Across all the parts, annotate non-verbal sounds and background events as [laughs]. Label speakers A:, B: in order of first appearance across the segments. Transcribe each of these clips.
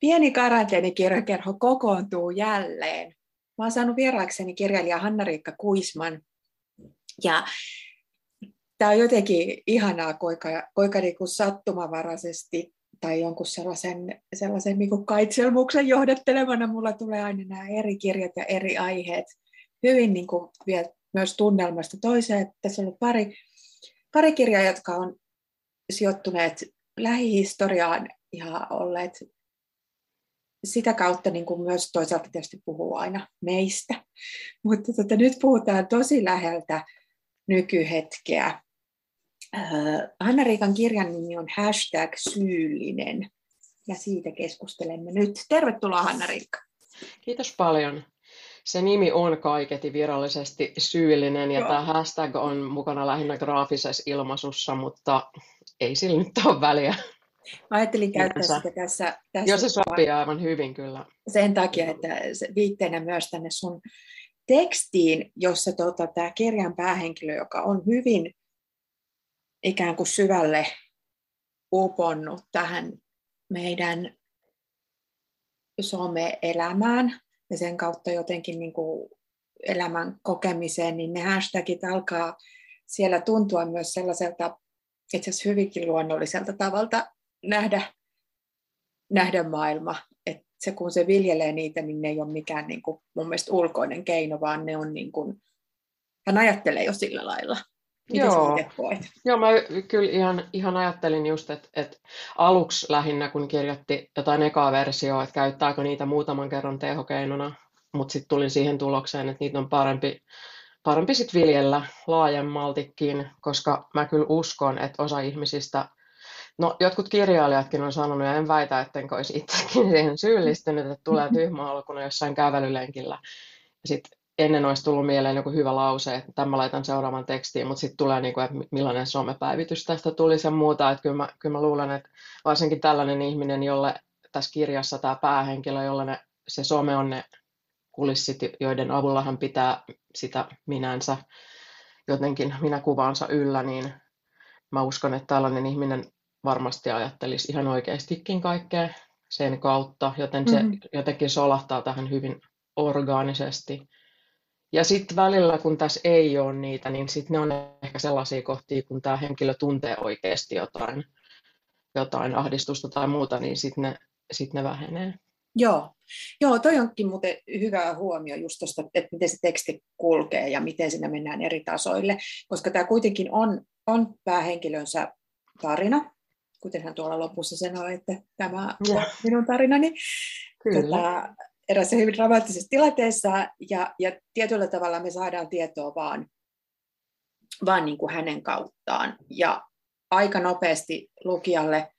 A: Pieni karanteenikirjakerho kokoontuu jälleen. Mä oon saanut vieraakseni kirjailija Hanna-Riikka Kuisman. Ja tämä on jotenkin ihanaa, kuinka, kuinka niin kuin sattumavaraisesti tai jonkun sellaisen, sellaisen niin kuin kaitselmuksen johdattelemana mulla tulee aina nämä eri kirjat ja eri aiheet hyvin niin kuin vielä myös tunnelmasta toiseen. Tässä on pari, pari kirjaa, jotka on sijoittuneet lähihistoriaan ja olleet sitä kautta niin kuin myös toisaalta tietysti puhuu aina meistä. Mutta tota, nyt puhutaan tosi läheltä nykyhetkeä. Äh, Hanna-Riikan kirjan nimi on hashtag syyllinen ja siitä keskustelemme nyt. Tervetuloa Hanna-Riikka.
B: Kiitos paljon. Se nimi on kaiketi virallisesti syyllinen ja Joo. tämä hashtag on mukana lähinnä graafisessa ilmaisussa, mutta ei sillä nyt ole väliä.
A: Mä ajattelin käyttää Yleensä. sitä tässä. tässä
B: Joo, se sopii aivan hyvin kyllä.
A: Sen takia, että viitteenä myös tänne sun tekstiin, jossa tota, tämä kirjan päähenkilö, joka on hyvin ikään kuin syvälle uponnut tähän meidän some-elämään ja sen kautta jotenkin niin kuin elämän kokemiseen, niin ne hashtagit alkaa siellä tuntua myös sellaiselta itse asiassa hyvinkin luonnolliselta tavalta nähdä, nähdä maailma. Et se, kun se viljelee niitä, niin ne ei ole mikään niin kuin, mun mielestä ulkoinen keino, vaan ne on niin kuin, hän ajattelee jo sillä lailla.
B: Miten Joo. Joo, mä kyllä ihan, ihan ajattelin just, että, että aluksi lähinnä, kun kirjoitti jotain ekaa versioa, että käyttääkö niitä muutaman kerran tehokeinona, mutta sitten tulin siihen tulokseen, että niitä on parempi, parempi sit viljellä laajemmaltikin, koska mä kyllä uskon, että osa ihmisistä No, jotkut kirjailijatkin on sanonut, ja en väitä, ettenkö olisi itsekin siihen syyllistynyt, että tulee tyhmä alkuna jossain kävelylenkillä. Ja sitten ennen olisi tullut mieleen joku hyvä lause, että tämä laitan seuraavan tekstiin, mutta sitten tulee, niin kuin, että millainen somepäivitys tästä tuli sen muuta. Että kyllä, mä, kyllä mä luulen, että varsinkin tällainen ihminen, jolle tässä kirjassa tämä päähenkilö, jolle ne, se some on ne kulissit, joiden avulla hän pitää sitä minänsä jotenkin minä kuvaansa yllä, niin mä uskon, että tällainen ihminen varmasti ajattelisi ihan oikeastikin kaikkea sen kautta, joten se mm-hmm. jotenkin solahtaa tähän hyvin orgaanisesti. Ja sitten välillä, kun tässä ei ole niitä, niin sitten ne on ehkä sellaisia kohtia, kun tämä henkilö tuntee oikeasti jotain, jotain ahdistusta tai muuta, niin sitten ne, sit ne vähenee.
A: Joo. Joo, toi onkin muuten hyvä huomio just tuosta, että miten se teksti kulkee ja miten sinne mennään eri tasoille, koska tämä kuitenkin on, on päähenkilönsä tarina, kuten hän tuolla lopussa sanoi, että tämä on minun tarinani. Kyllä. Tota, erässä hyvin dramaattisessa tilanteessa, ja, ja tietyllä tavalla me saadaan tietoa vaan, vaan niin kuin hänen kauttaan. Ja aika nopeasti lukijalle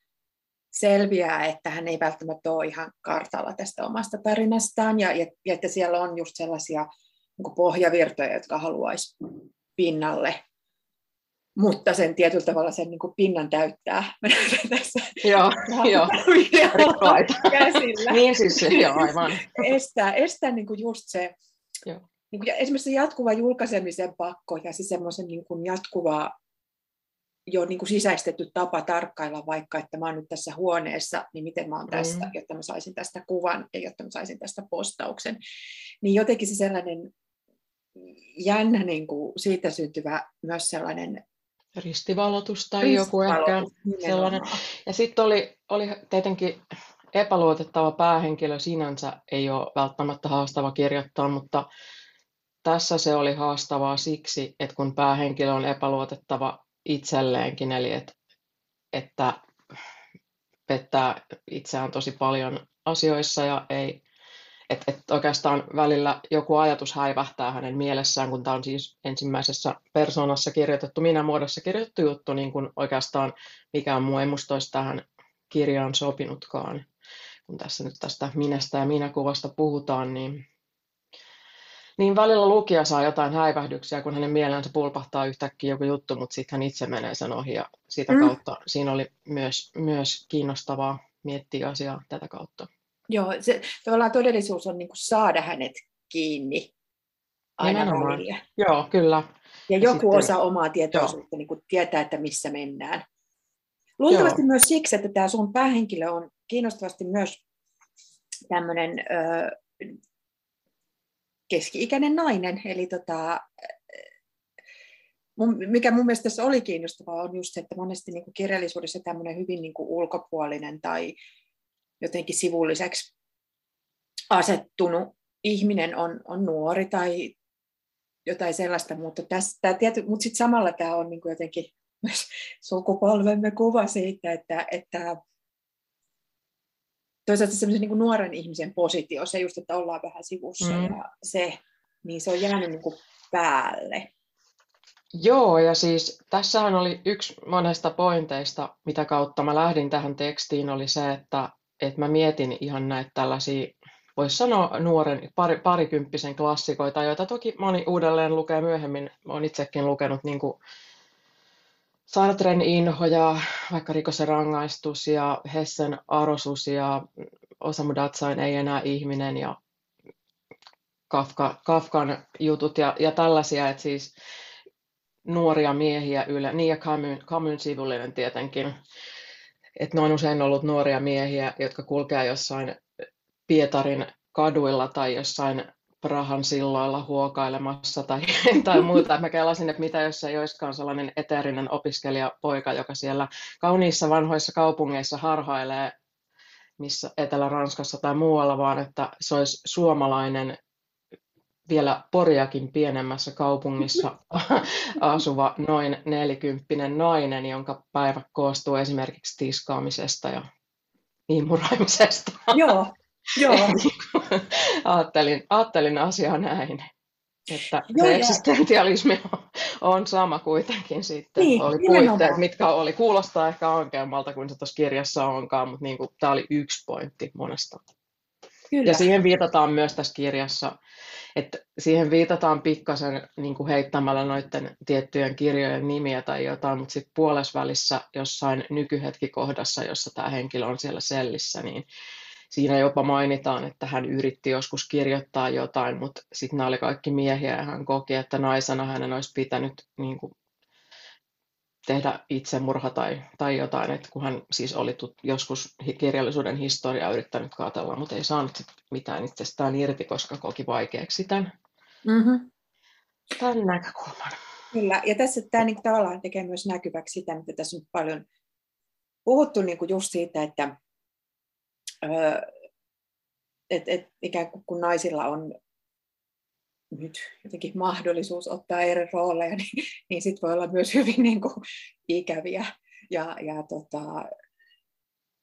A: selviää, että hän ei välttämättä ole ihan kartalla tästä omasta tarinastaan, ja, ja, ja että siellä on just sellaisia niin pohjavirtoja, jotka haluaisi pinnalle mutta sen tietyllä tavalla sen niin kuin pinnan täyttää. [laughs]
B: tässä joo, joo. käsillä. niin siis, joo, aivan.
A: Estää, estää niin kuin just se, joo. Niin kuin, esimerkiksi se jatkuva julkaisemisen pakko ja se semmoisen niin kuin jatkuva jo niin kuin sisäistetty tapa tarkkailla vaikka, että mä oon nyt tässä huoneessa, niin miten mä oon tästä, mm. jotta mä saisin tästä kuvan ja jotta mä saisin tästä postauksen. Niin jotenkin se sellainen jännä niin kuin siitä syntyvä myös sellainen
B: ristivalotus tai joku ehkä sellainen. Ja sitten oli, oli tietenkin epäluotettava päähenkilö sinänsä ei ole välttämättä haastava kirjoittaa, mutta tässä se oli haastavaa siksi, että kun päähenkilö on epäluotettava itselleenkin, eli et, että pettää itseään tosi paljon asioissa ja ei, että et oikeastaan välillä joku ajatus häivähtää hänen mielessään, kun tämä on siis ensimmäisessä persoonassa kirjoitettu, minä muodossa kirjoitettu juttu, niin kuin oikeastaan mikään muu ei musta olisi tähän kirjaan sopinutkaan. Kun tässä nyt tästä minästä ja minäkuvasta puhutaan, niin, niin välillä lukija saa jotain häivähdyksiä, kun hänen mielensä pulpahtaa yhtäkkiä joku juttu, mutta sitten hän itse menee sen ohi ja sitä mm. kautta siinä oli myös, myös kiinnostavaa miettiä asiaa tätä kautta.
A: Joo, se, tavallaan todellisuus on niin kuin saada hänet kiinni aina välillä.
B: Joo, kyllä.
A: Ja, ja joku sitten, osa omaa tietoisuutta niin kuin tietää, että missä mennään. Luultavasti Joo. myös siksi, että tämä sun päähenkilö on kiinnostavasti myös tämmöinen keski-ikäinen nainen. Eli tota, mikä mun mielestä tässä oli kiinnostavaa, on just se, että monesti niin kuin kirjallisuudessa tämmöinen hyvin niin kuin ulkopuolinen tai jotenkin sivulliseksi asettunut ihminen on, on nuori tai jotain sellaista, mutta, tässä, tiety, mutta sitten samalla tämä on niin jotenkin [laughs] myös sukupolvemme kuva siitä, että, että toisaalta semmoisen niin nuoren ihmisen positio, se just, että ollaan vähän sivussa mm. ja se, niin se on jäänyt niin kuin päälle.
B: Joo, ja siis tässähän oli yksi monesta pointeista, mitä kautta mä lähdin tähän tekstiin, oli se, että, että mä mietin ihan näitä tällaisia, voisi sanoa nuoren pari, parikymppisen klassikoita, joita toki moni uudelleen lukee myöhemmin. Olen itsekin lukenut niin kuin Sartren inho ja vaikka rikos ja rangaistus ja Hessen arosus ja Osamu Datsain ei enää ihminen ja Kafka, Kafkan jutut ja, ja tällaisia, että siis nuoria miehiä yle, niin ja Camun, Camun sivullinen tietenkin, että ne on usein ollut nuoria miehiä, jotka kulkee jossain Pietarin kaduilla tai jossain Prahan silloilla huokailemassa tai, [laughs] tai muuta. Mä kelasin, että mitä jos ei olisikaan sellainen eteerinen opiskelijapoika, joka siellä kauniissa vanhoissa kaupungeissa harhailee, missä Etelä-Ranskassa tai muualla, vaan että se olisi suomalainen vielä Poriakin pienemmässä kaupungissa [laughs] asuva noin nelikymppinen nainen, jonka päivä koostuu esimerkiksi tiskaamisesta ja iimuraamisesta.
A: Joo, joo. [laughs]
B: ajattelin, ajattelin asiaa näin. Että Joo, se eksistentialismi on, on sama kuitenkin sitten. Niin, oli puitteet, mitkä oli. Kuulostaa ehkä ankeammalta kuin se tuossa kirjassa onkaan, mutta niin kuin, tämä oli yksi pointti monesta. Kyllä. Ja siihen viitataan myös tässä kirjassa että siihen viitataan pikkasen niin kuin heittämällä noiden tiettyjen kirjojen nimiä tai jotain, mutta sitten puolesvälissä jossain nykyhetkikohdassa, jossa tämä henkilö on siellä sellissä, niin siinä jopa mainitaan, että hän yritti joskus kirjoittaa jotain, mutta sitten nämä oli kaikki miehiä ja hän koki, että naisena hänen olisi pitänyt niin kuin, tehdä itsemurha tai, tai jotain, että kun hän siis oli tut, joskus kirjallisuuden historiaa yrittänyt katsella, mutta ei saanut mitään itsestään irti, koska koki vaikeaksi tämän, mm-hmm. tämän näkökulman.
A: Kyllä, ja tässä tämä niin tavallaan tekee myös näkyväksi sitä, mitä tässä on paljon puhuttu niin kuin just siitä, että öö, et, et, ikään kuin kun naisilla on nyt jotenkin mahdollisuus ottaa eri rooleja, [laughs] niin, niin sitten voi olla myös hyvin niin kuin, ikäviä. Ja, ja tota,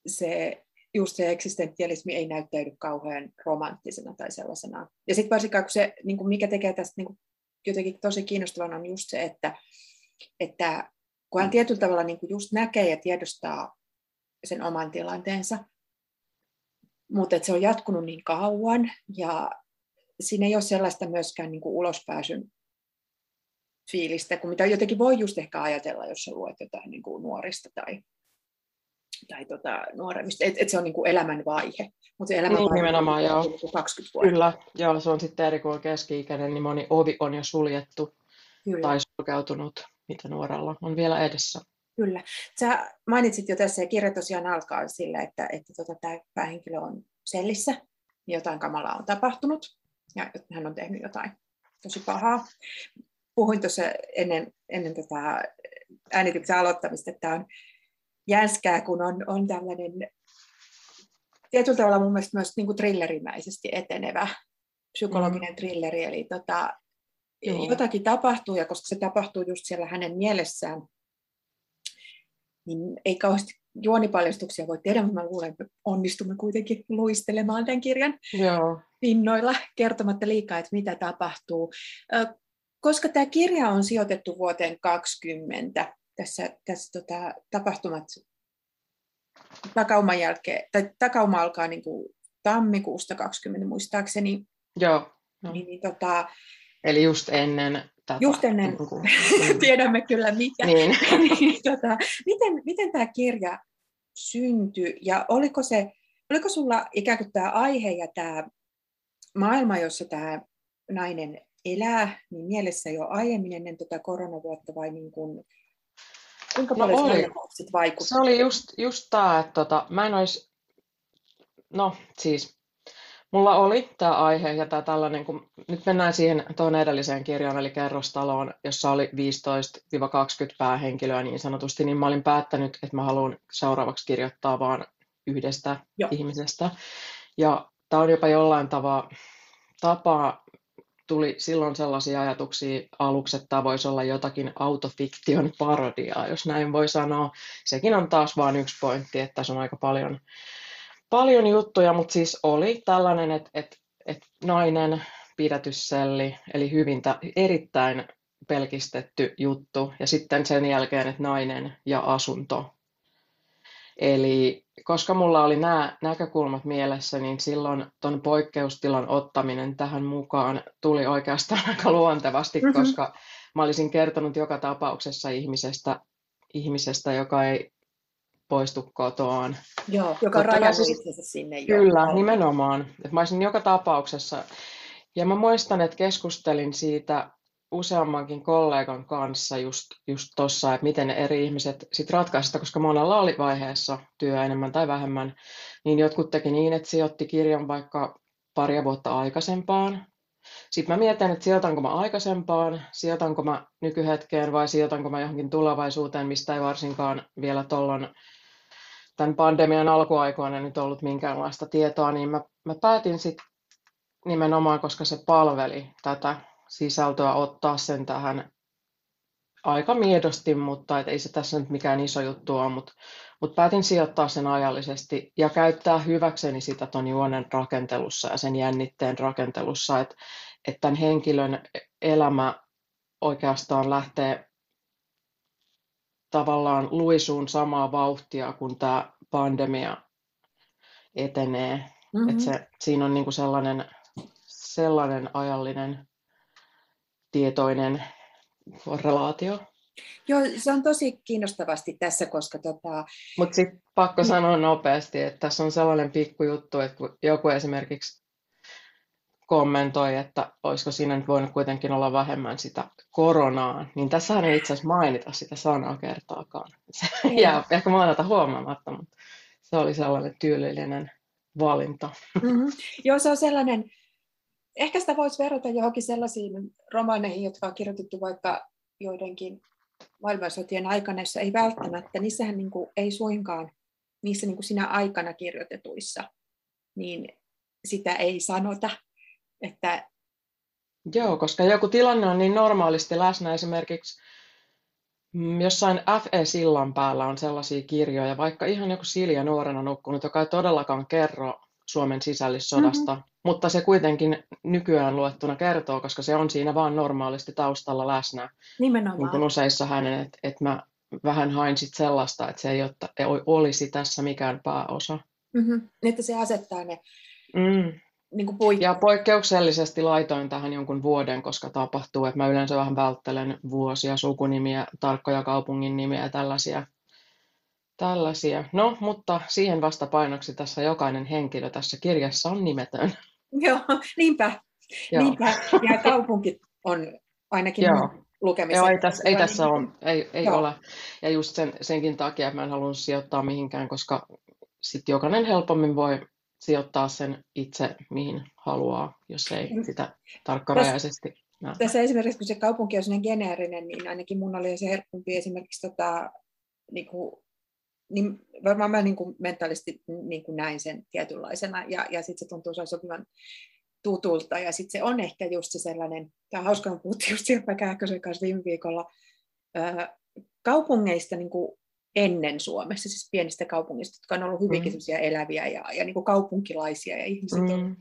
A: se, just se eksistentialismi ei näyttäydy kauhean romanttisena tai sellaisena. Ja sitten varsinkaan, kun se, niin kuin mikä tekee tästä niin kuin, jotenkin tosi kiinnostavana, on just se, että, että kun hän tietyllä tavalla niin kuin just näkee ja tiedostaa sen oman tilanteensa, mutta se on jatkunut niin kauan ja siinä ei ole sellaista myöskään niin kuin ulospääsyn fiilistä, kun mitä jotenkin voi just ehkä ajatella, jos sä luet jotain niin kuin nuorista tai, tai tota, nuoremmista, että et se on niin kuin elämän vaihe.
B: Mutta se elämän niin, nimenomaan, joo. 20 vuotta. Kyllä, joo, se on sitten eri kuin keski-ikäinen, niin moni ovi on jo suljettu Kyllä. tai sulkeutunut, mitä nuorella on vielä edessä.
A: Kyllä. Sä mainitsit jo tässä, ja kirja tosiaan alkaa sillä, että, että tota, tämä päähenkilö on sellissä, jotain kamalaa on tapahtunut ja hän on tehnyt jotain tosi pahaa. Puhuin tuossa ennen, ennen tätä äänityksen aloittamista, että tämä on jänskää, kun on, on tällainen tietyllä tavalla mun mielestä myös niin kuin thrillerimäisesti etenevä psykologinen mm. trilleri, eli tota, jotakin tapahtuu, ja koska se tapahtuu just siellä hänen mielessään, niin ei kauheasti juonipaljastuksia voi tehdä, mutta mä luulen, että onnistumme kuitenkin luistelemaan tämän kirjan Joo. Pinnoilla kertomatta liikaa, että mitä tapahtuu. Koska tämä kirja on sijoitettu vuoteen 20, tässä, tässä tota, tapahtumat takauman jälkeen, tai takauma alkaa niin kuin tammikuusta 20 muistaakseni.
B: Joo.
A: No. Niin, niin, tota,
B: Eli just ennen
A: tätä. Just ennen, niin [laughs] tiedämme kyllä mikä. Niin. [laughs] niin, tota, miten, miten tämä kirja syntyi ja oliko, se, oliko sulla ikään kuin tämä aihe ja tämä maailma, jossa tämä nainen elää, niin mielessä jo aiemmin ennen tätä koronavuotta vai niin kuin, kuinka no paljon no oli.
B: vaikutti? Se oli just, just tämä, että tota, mä en olisi, no siis Mulla oli tämä aihe ja tämä tällainen, kun nyt mennään siihen tuon edelliseen kirjaan, eli kerrostaloon, jossa oli 15-20 päähenkilöä niin sanotusti, niin mä olin päättänyt, että mä haluan seuraavaksi kirjoittaa vaan yhdestä Joo. ihmisestä. Ja tämä on jopa jollain tavalla tapaa, tuli silloin sellaisia ajatuksia aluksi, että tämä voisi olla jotakin autofiktion parodiaa, jos näin voi sanoa. Sekin on taas vain yksi pointti, että tässä on aika paljon paljon juttuja, mutta siis oli tällainen, että, että, että nainen, pidätysselli, eli hyvin erittäin pelkistetty juttu, ja sitten sen jälkeen, että nainen ja asunto. Eli koska mulla oli nämä näkökulmat mielessä, niin silloin tuon poikkeustilan ottaminen tähän mukaan tuli oikeastaan [laughs] aika luontevasti, mm-hmm. koska mä olisin kertonut joka tapauksessa ihmisestä, ihmisestä joka ei poistu kotoaan.
A: Joo, joka on rajannut itsensä sinne
B: jo. Kyllä, nimenomaan. Et mä olisin joka tapauksessa, ja mä muistan, että keskustelin siitä useammankin kollegan kanssa just, just tuossa, että miten eri ihmiset sit ratkaisivat, koska monella oli vaiheessa työ enemmän tai vähemmän, niin jotkut teki niin, että sijoitti kirjan vaikka paria vuotta aikaisempaan. Sitten mä mietin, että sijoitanko mä aikaisempaan, sijoitanko mä nykyhetkeen vai sijoitanko mä johonkin tulevaisuuteen, mistä ei varsinkaan vielä tuolloin tämän pandemian alkuaikoina nyt ollut minkäänlaista tietoa, niin mä, mä päätin sitten nimenomaan, koska se palveli tätä sisältöä, ottaa sen tähän aika miedosti, mutta et ei se tässä nyt mikään iso juttu ole, mutta, mutta päätin sijoittaa sen ajallisesti ja käyttää hyväkseni sitä ton juonen rakentelussa ja sen jännitteen rakentelussa, että, että tämän henkilön elämä oikeastaan lähtee tavallaan luisuun samaa vauhtia, kun tämä pandemia etenee. Mm-hmm. Että se, siinä on niinku sellainen, sellainen ajallinen tietoinen relaatio.
A: Joo, se on tosi kiinnostavasti tässä, koska... Tota...
B: Mutta sitten pakko sanoa nopeasti, että tässä on sellainen pikkujuttu, että kun joku esimerkiksi kommentoi, että olisiko siinä nyt voinut kuitenkin olla vähemmän sitä koronaa, niin tässä ei itse asiassa mainita sitä sanaa kertaakaan. Se jää ehkä maanata huomaamatta, mutta se oli sellainen tyylillinen valinta.
A: Mm-hmm. Joo, se on sellainen, ehkä sitä voisi verrata johonkin sellaisiin romaaneihin, jotka on kirjoitettu vaikka joidenkin maailmansotien aikana, jossa ei välttämättä, niissähän niin kuin, ei suinkaan, niissä niin kuin sinä aikana kirjoitetuissa, niin sitä ei sanota, että...
B: Joo, koska joku tilanne on niin normaalisti läsnä. Esimerkiksi mm, jossain FE-sillan päällä on sellaisia kirjoja, vaikka ihan joku Silja nuorena nukkunut, joka ei todellakaan kerro Suomen sisällissodasta, mm-hmm. mutta se kuitenkin nykyään luettuna kertoo, koska se on siinä vaan normaalisti taustalla läsnä.
A: Nimenomaan.
B: Niin kuin useissa hänen, että et mä vähän hain sit sellaista, että se ei olisi tässä mikään pääosa.
A: Mm-hmm. Että se asettaa ne
B: mm
A: niin kuin poik-
B: ja poikkeuksellisesti laitoin tähän jonkun vuoden, koska tapahtuu, että mä yleensä vähän välttelen vuosia, sukunimiä, tarkkoja kaupungin nimiä ja tällaisia. Tällaisia. No, mutta siihen vastapainoksi tässä jokainen henkilö tässä kirjassa on nimetön.
A: Joo, niinpä. Joo. niinpä. Ja kaupunki on ainakin Joo. lukemisen.
B: Joo, ei tässä, ei tässä ole. Ei, ei ole. Ja just sen, senkin takia, että mä en halunnut sijoittaa mihinkään, koska sitten jokainen helpommin voi sijoittaa sen itse mihin haluaa, jos ei mm. sitä tarkkarajaisesti
A: näe. Tässä esimerkiksi, kun se kaupunki on geneerinen, niin ainakin mun oli se helpompi esimerkiksi tota, niin kuin, niin varmaan mä niin kuin mentaalisesti niin kuin näin sen tietynlaisena, ja, ja sitten se tuntuu sopivan tutulta, ja sitten se on ehkä just se sellainen, tämä on hauska, kun puhuttiin just Sirpa Kähkösen kanssa viime viikolla, ää, kaupungeista niin kuin ennen Suomessa, siis pienistä kaupungista, jotka on ollut hyvinkin mm. eläviä ja, ja niin kuin kaupunkilaisia ja ihmiset mm. on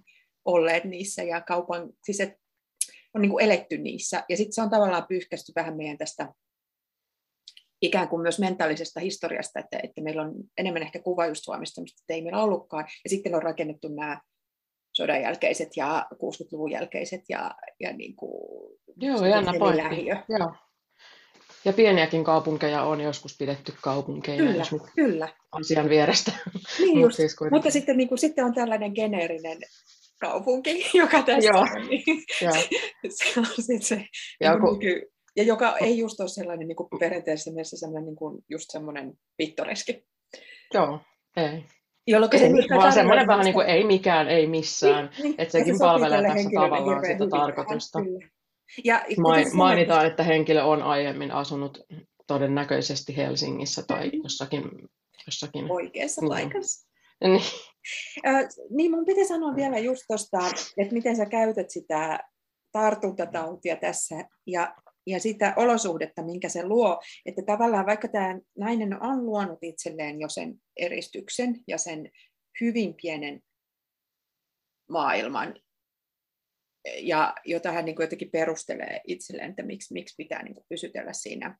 A: olleet niissä ja kaupan, siis et, on niin kuin eletty niissä. Ja sitten se on tavallaan pyyhkästy vähän meidän tästä ikään kuin myös mentaalisesta historiasta, että, että meillä on enemmän ehkä kuva just Suomesta, mistä ei meillä ollutkaan. Ja sitten on rakennettu nämä sodan jälkeiset ja 60-luvun jälkeiset ja, ja niin kuin
B: Joo, jännä pointti. Joo. Ja pieniäkin kaupunkeja on joskus pidetty kaupunkeina,
A: kyllä, jos kyllä.
B: asian vierestä.
A: Niin just, siis mutta sitten, niin kuin, sitten on tällainen geneerinen kaupunki, [laughs] joka tässä Joo. on. Niin [laughs] se on sitten se, ja, niin ja joka ei just ole sellainen niin kuin perinteisessä mielessä sellainen niin kuin, just semmoinen pittoreski.
B: Joo, ei.
A: Jolloin
B: se ei, vaan semmoinen vähän niin kuin ei mikään, ei missään. Niin, niin, että sekin se palvelee tässä tavallaan sitä tarkoitusta. Ja, Mainitaan, että henkilö on aiemmin asunut todennäköisesti Helsingissä tai jossakin... jossakin
A: Oikeassa niin. paikassa. [laughs] Niin. Niin mun piti sanoa vielä just tuosta, että miten sä käytät sitä tartuntatautia tässä ja, ja sitä olosuhdetta, minkä se luo. Että tavallaan vaikka tämä nainen on luonut itselleen jo sen eristyksen ja sen hyvin pienen maailman, ja jota hän niin kuin jotenkin perustelee itselleen, että miksi, miksi pitää niin kuin pysytellä siinä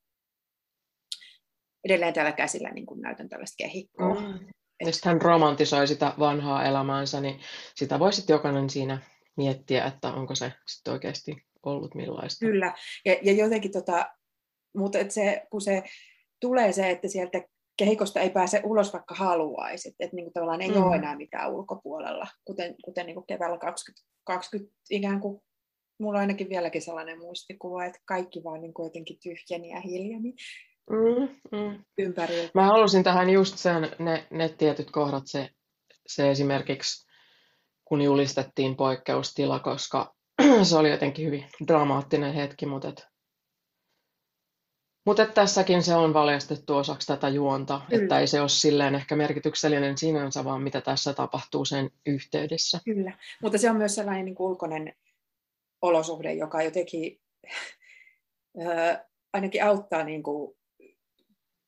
A: edelleen tällä käsillä niin kuin näytän tällaista kehikkoa. Mm.
B: Ja sitten hän romantisoi sitä vanhaa elämäänsä, niin sitä voi sitten jokainen siinä miettiä, että onko se sitten oikeasti ollut millaista.
A: Kyllä, ja, ja jotenkin tota, mutta et se, kun se tulee se, että sieltä kehikosta ei pääse ulos, vaikka haluaisi, että, että niin kuin tavallaan ei mm. ole enää mitään ulkopuolella, kuten, kuten niin kuin keväällä 2020 ikään kuin mulla on ainakin vieläkin sellainen muistikuva, että kaikki vaan niin kuin jotenkin tyhjeni ja hiljeni. Mm, mm. Ympärillä.
B: Mä halusin tähän just sen, ne, ne tietyt kohdat, se, se esimerkiksi kun julistettiin poikkeustila, koska [clears throat] se oli jotenkin hyvin dramaattinen hetki, mutta et, mutta et tässäkin se on valjastettu osaksi tätä juonta, Kyllä. että ei se ole silleen ehkä merkityksellinen sinänsä, vaan mitä tässä tapahtuu sen yhteydessä.
A: Kyllä, mutta se on myös sellainen niin ulkoinen olosuhde, joka jotenkin [laughs] äh, ainakin auttaa niin kuin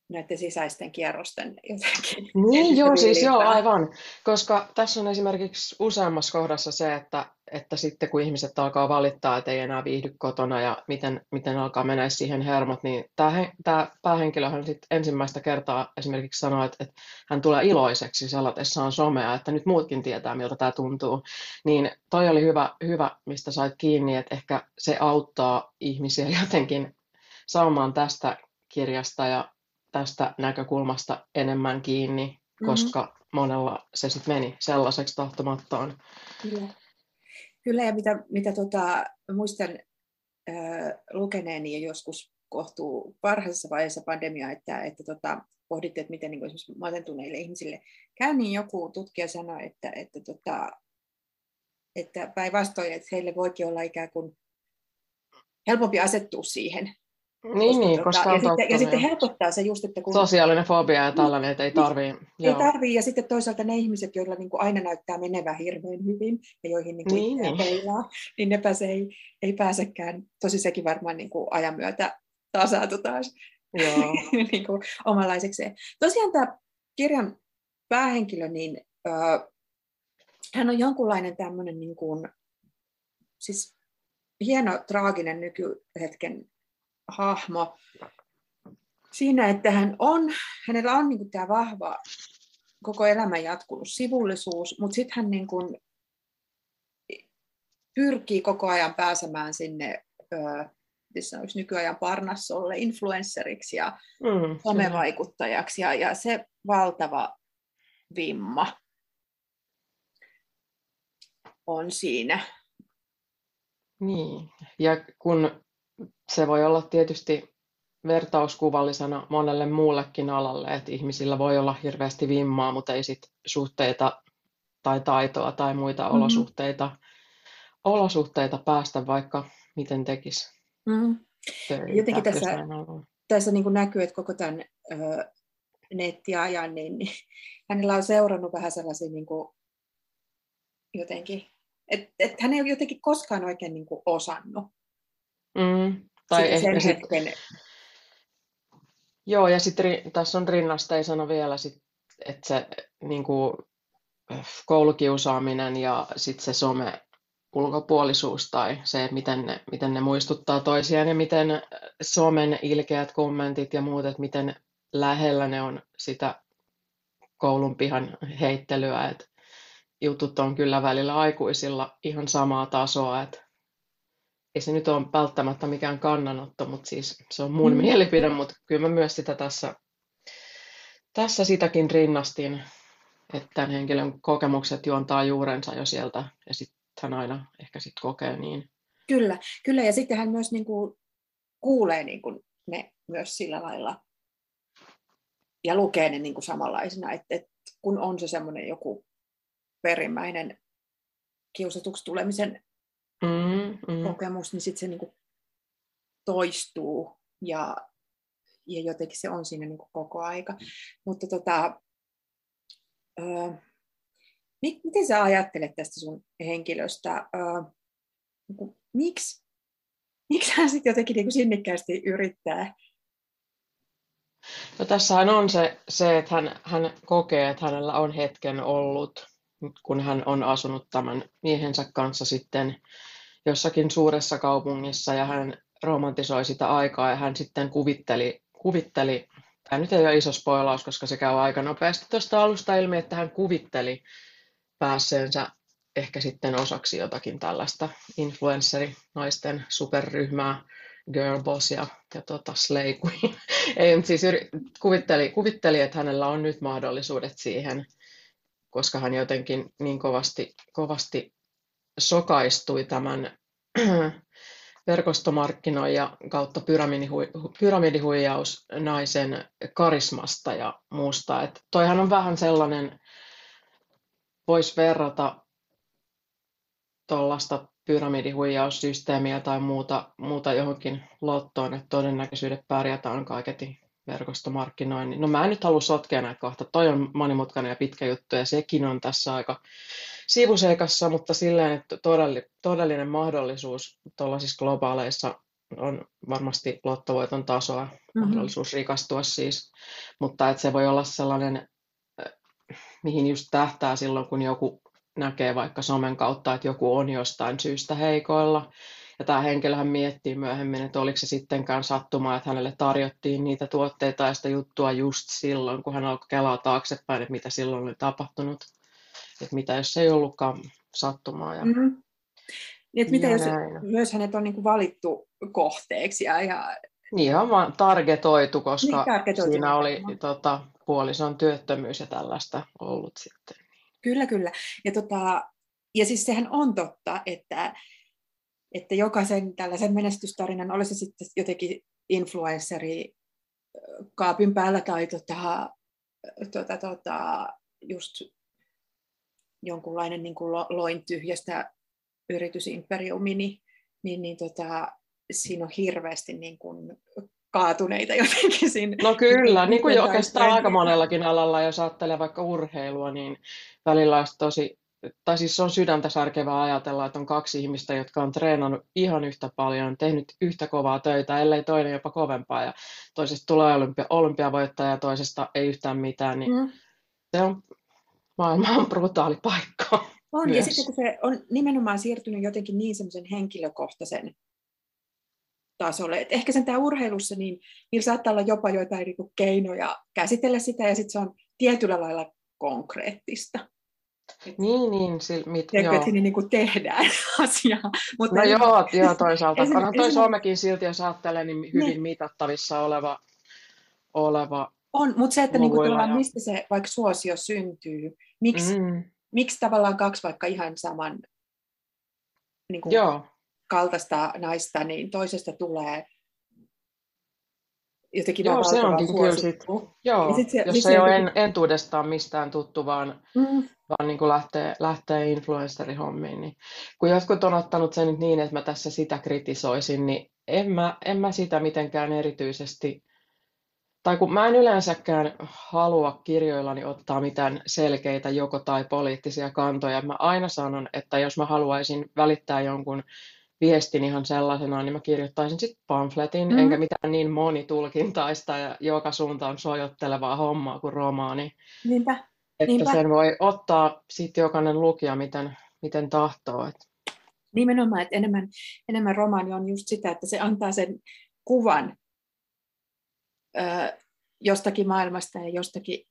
A: näiden sisäisten kierrosten jotenkin. [laughs]
B: Niin, joo, siis joo, aivan. Koska tässä on esimerkiksi useammassa kohdassa se, että, että sitten kun ihmiset alkaa valittaa, että ei enää viihdy kotona ja miten, miten alkaa mennä siihen hermot, niin tämä, tämä päähenkilöhän sitten ensimmäistä kertaa esimerkiksi sanoo, että, että hän tulee iloiseksi selatessaan somea, että nyt muutkin tietää, miltä tämä tuntuu. Niin toi oli hyvä, hyvä, mistä sait kiinni, että ehkä se auttaa ihmisiä [laughs] jotenkin saamaan tästä kirjasta ja tästä näkökulmasta enemmän kiinni, mm-hmm. koska monella se sitten meni sellaiseksi tahtomattaan.
A: Kyllä, Kyllä ja mitä, mitä tota, muistan äh, lukeneeni joskus kohtuu parhaisessa vaiheessa pandemiaa, että, että tota, pohditte, että miten niin esimerkiksi masentuneille ihmisille käy, niin joku tutkija sanoi, että, että, tota, että päinvastoin, että heille voikin olla ikään kuin helpompi asettua siihen
B: niin, koska, niin, koska
A: ja, sitten, ja sitten helpottaa se just, että kun...
B: Sosiaalinen fobia ja tällainen, että ei tarvii.
A: Ei tarvii, ja sitten toisaalta ne ihmiset, joilla niin kuin aina näyttää menevän hirveän hyvin, ja joihin niin kuin niin, niin. peilaa, niin ne pääse, ei, ei pääsekään. Tosi sekin varmaan niin kuin ajan myötä tasaatu taas Joo. [laughs] niin kuin omanlaisekseen. Tosiaan tämä kirjan päähenkilö, niin äh, hän on jonkunlainen tämmöinen niin kuin, siis hieno traaginen nykyhetken hahmo siinä, että hän on, hänellä on niin kuin tämä vahva koko elämän jatkunut sivullisuus, mutta sitten hän niin kuin pyrkii koko ajan pääsemään sinne missä olisi nykyajan parnassolle, influenceriksi ja mm, somevaikuttajaksi ja, ja se valtava vimma on siinä.
B: Niin, ja kun se voi olla tietysti vertauskuvallisena monelle muullekin alalle, että ihmisillä voi olla hirveästi vimmaa, mutta ei sit suhteita tai taitoa tai muita mm-hmm. olosuhteita, olosuhteita päästä vaikka miten tekisi. Mm-hmm.
A: Jotenkin tässä, tässä niin näkyy, että koko tämän ö, nettiajan, niin, niin [laughs] hänellä on seurannut vähän sellaisia niin kuin, jotenkin, että et hän ei ole jotenkin koskaan oikein niin kuin osannut
B: Mm, tai ehkä sen hetken. Joo, ja sitten tässä on rinnasteisena vielä, sit, että se niin kuin, koulukiusaaminen ja sitten se some ulkopuolisuus tai se, miten ne, miten ne muistuttaa toisiaan ja miten somen ilkeät kommentit ja muut, että miten lähellä ne on sitä koulun pihan heittelyä, että jutut on kyllä välillä aikuisilla ihan samaa tasoa, että ei se nyt ole välttämättä mikään kannanotto, mutta siis se on mun mm. mielipide, mutta kyllä mä myös sitä tässä, tässä sitäkin rinnastin, että tämän henkilön kokemukset juontaa juurensa jo sieltä ja sitten hän aina ehkä sitten kokee niin.
A: Kyllä, kyllä ja sitten hän myös niin kuin kuulee niin kuin ne myös sillä lailla ja lukee ne niin kuin samanlaisina, että, että kun on se semmoinen joku perimmäinen kiusatuksi tulemisen mm, mm. kokemus, niin sitten se niin kuin toistuu ja, ja jotenkin se on siinä niin kuin koko aika. Mutta tota, ö, miten sä ajattelet tästä sun henkilöstä? Ö, niin miksi, miksi hän sitten jotenkin niin kuin sinnikkäästi yrittää
B: No tässähän on se, se että hän, hän kokee, että hänellä on hetken ollut, kun hän on asunut tämän miehensä kanssa sitten jossakin suuressa kaupungissa ja hän romantisoi sitä aikaa ja hän sitten kuvitteli, kuvitteli tämä nyt ei ole iso spoilaus, koska se käy aika nopeasti tuosta alusta ilmi, että hän kuvitteli päässeensä ehkä sitten osaksi jotakin tällaista influencerinaisten superryhmää, girlboss ja, ja tota slay queen. [laughs] Ei, siis kuvitteli, kuvitteli, että hänellä on nyt mahdollisuudet siihen, koska hän jotenkin niin kovasti, kovasti sokaistui tämän [clears throat] verkostomarkkinoija kautta pyramidihuijaus naisen karismasta ja muusta. Et toihan on vähän sellainen, voisi verrata tuollaista pyramidihuijaussysteemiä tai muuta, muuta johonkin lottoon, että todennäköisyydet pärjätä on kaiketi verkostomarkkinoinnin. No mä en nyt halua sotkea näitä kohta. Toi on monimutkainen ja pitkä juttu ja sekin on tässä aika sivuseikassa, mutta silleen, että todellinen mahdollisuus tuollaisissa globaaleissa on varmasti lottovoiton tasoa, mm-hmm. mahdollisuus rikastua siis, mutta että se voi olla sellainen, mihin just tähtää silloin, kun joku näkee vaikka somen kautta, että joku on jostain syystä heikoilla. Ja tämä henkilöhän miettii myöhemmin, että oliko se sittenkään sattumaa, että hänelle tarjottiin niitä tuotteita ja sitä juttua just silloin, kun hän alkoi kelaa taaksepäin, että mitä silloin oli tapahtunut. Että mitä jos se ei ollutkaan sattumaa. Ja... Mm-hmm.
A: Niin, että mitä jos näin. myös hänet on niin valittu kohteeksi ja, ja
B: niin on targetoitu, koska niin, targetoitu. siinä oli tota, puolison työttömyys ja tällaista ollut sitten.
A: Kyllä, kyllä. Ja, tota, ja siis sehän on totta, että, että jokaisen tällaisen menestystarinan, olisi se sitten jotenkin influenceri kaapin päällä tai tota, tota, tota, just jonkunlainen niin kuin loin tyhjästä yritysimperiumini, niin, niin, niin tota, siinä on hirveästi niin kuin kaatuneita jotenkin siinä.
B: No kyllä, niin kuin oikeastaan aika monellakin alalla, jos ajattelee vaikka urheilua, niin välillä olisi tosi, tai siis se on sydäntä särkevää ajatella, että on kaksi ihmistä, jotka on treenannut ihan yhtä paljon, tehnyt yhtä kovaa töitä, ellei toinen jopa kovempaa, ja toisesta tulee olympia, olympiavoittaja ja toisesta ei yhtään mitään, niin mm. se on maailman brutaali paikka.
A: On, myös. ja sitten kun se on nimenomaan siirtynyt jotenkin niin semmoisen henkilökohtaisen tasolle. Et ehkä sen tämä urheilussa, niin niillä saattaa olla jopa joitain niinku keinoja käsitellä sitä, ja sitten se on tietyllä lailla konkreettista.
B: Niin, niin. Sil, mit,
A: joo. että niin kuin tehdään [laughs] asiaa.
B: Mutta no joo, joo, toisaalta. Onhan toi somekin silti, jos ajattelee, niin hyvin ne. mitattavissa oleva, oleva
A: On, mutta se, että niin kuin, mistä se vaikka suosio syntyy, miksi, mm. miksi tavallaan kaksi vaikka ihan saman niin kuin, joo kaltaista naista, niin toisesta tulee jotenkin
B: Joo, se onkin kyllä sit, joo, sit se, jos sit ei ole en, entuudestaan mistään tuttu, vaan, mm. vaan niin kuin lähtee, lähtee influencerihommiin. Niin, kun jotkut on ottanut sen nyt niin, että mä tässä sitä kritisoisin, niin en mä, en mä sitä mitenkään erityisesti, tai kun mä en yleensäkään halua kirjoillani ottaa mitään selkeitä joko tai poliittisia kantoja. Mä aina sanon, että jos mä haluaisin välittää jonkun viestin ihan sellaisena, niin mä kirjoittaisin sitten pamfletin, mm. enkä mitään niin monitulkintaista ja joka suuntaan sojottelevaa hommaa kuin romaani.
A: Niinpä.
B: Että
A: Niinpä.
B: sen voi ottaa sitten jokainen lukija miten, miten tahtoo. Et.
A: Nimenomaan, että enemmän, enemmän romaani on just sitä, että se antaa sen kuvan ö, jostakin maailmasta ja jostakin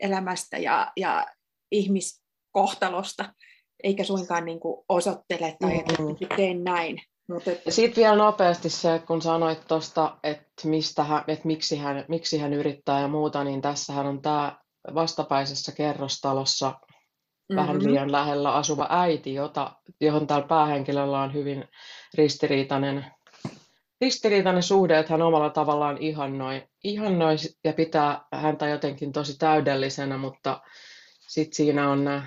A: elämästä ja, ja ihmiskohtalosta eikä suinkaan niin kuin osoittele tai mm-hmm. että teen näin.
B: Mutta että... Sitten vielä nopeasti se, kun sanoit tuosta, että, mistä hän, että miksi, hän, miksi hän yrittää ja muuta, niin tässähän on tämä vastapäisessä kerrostalossa mm-hmm. vähän liian lähellä asuva äiti, jota, johon täällä päähenkilöllä on hyvin ristiriitainen, ristiriitainen suhde, että hän omalla tavallaan ihannoi, ihannoi ja pitää häntä jotenkin tosi täydellisenä, mutta sitten siinä on nämä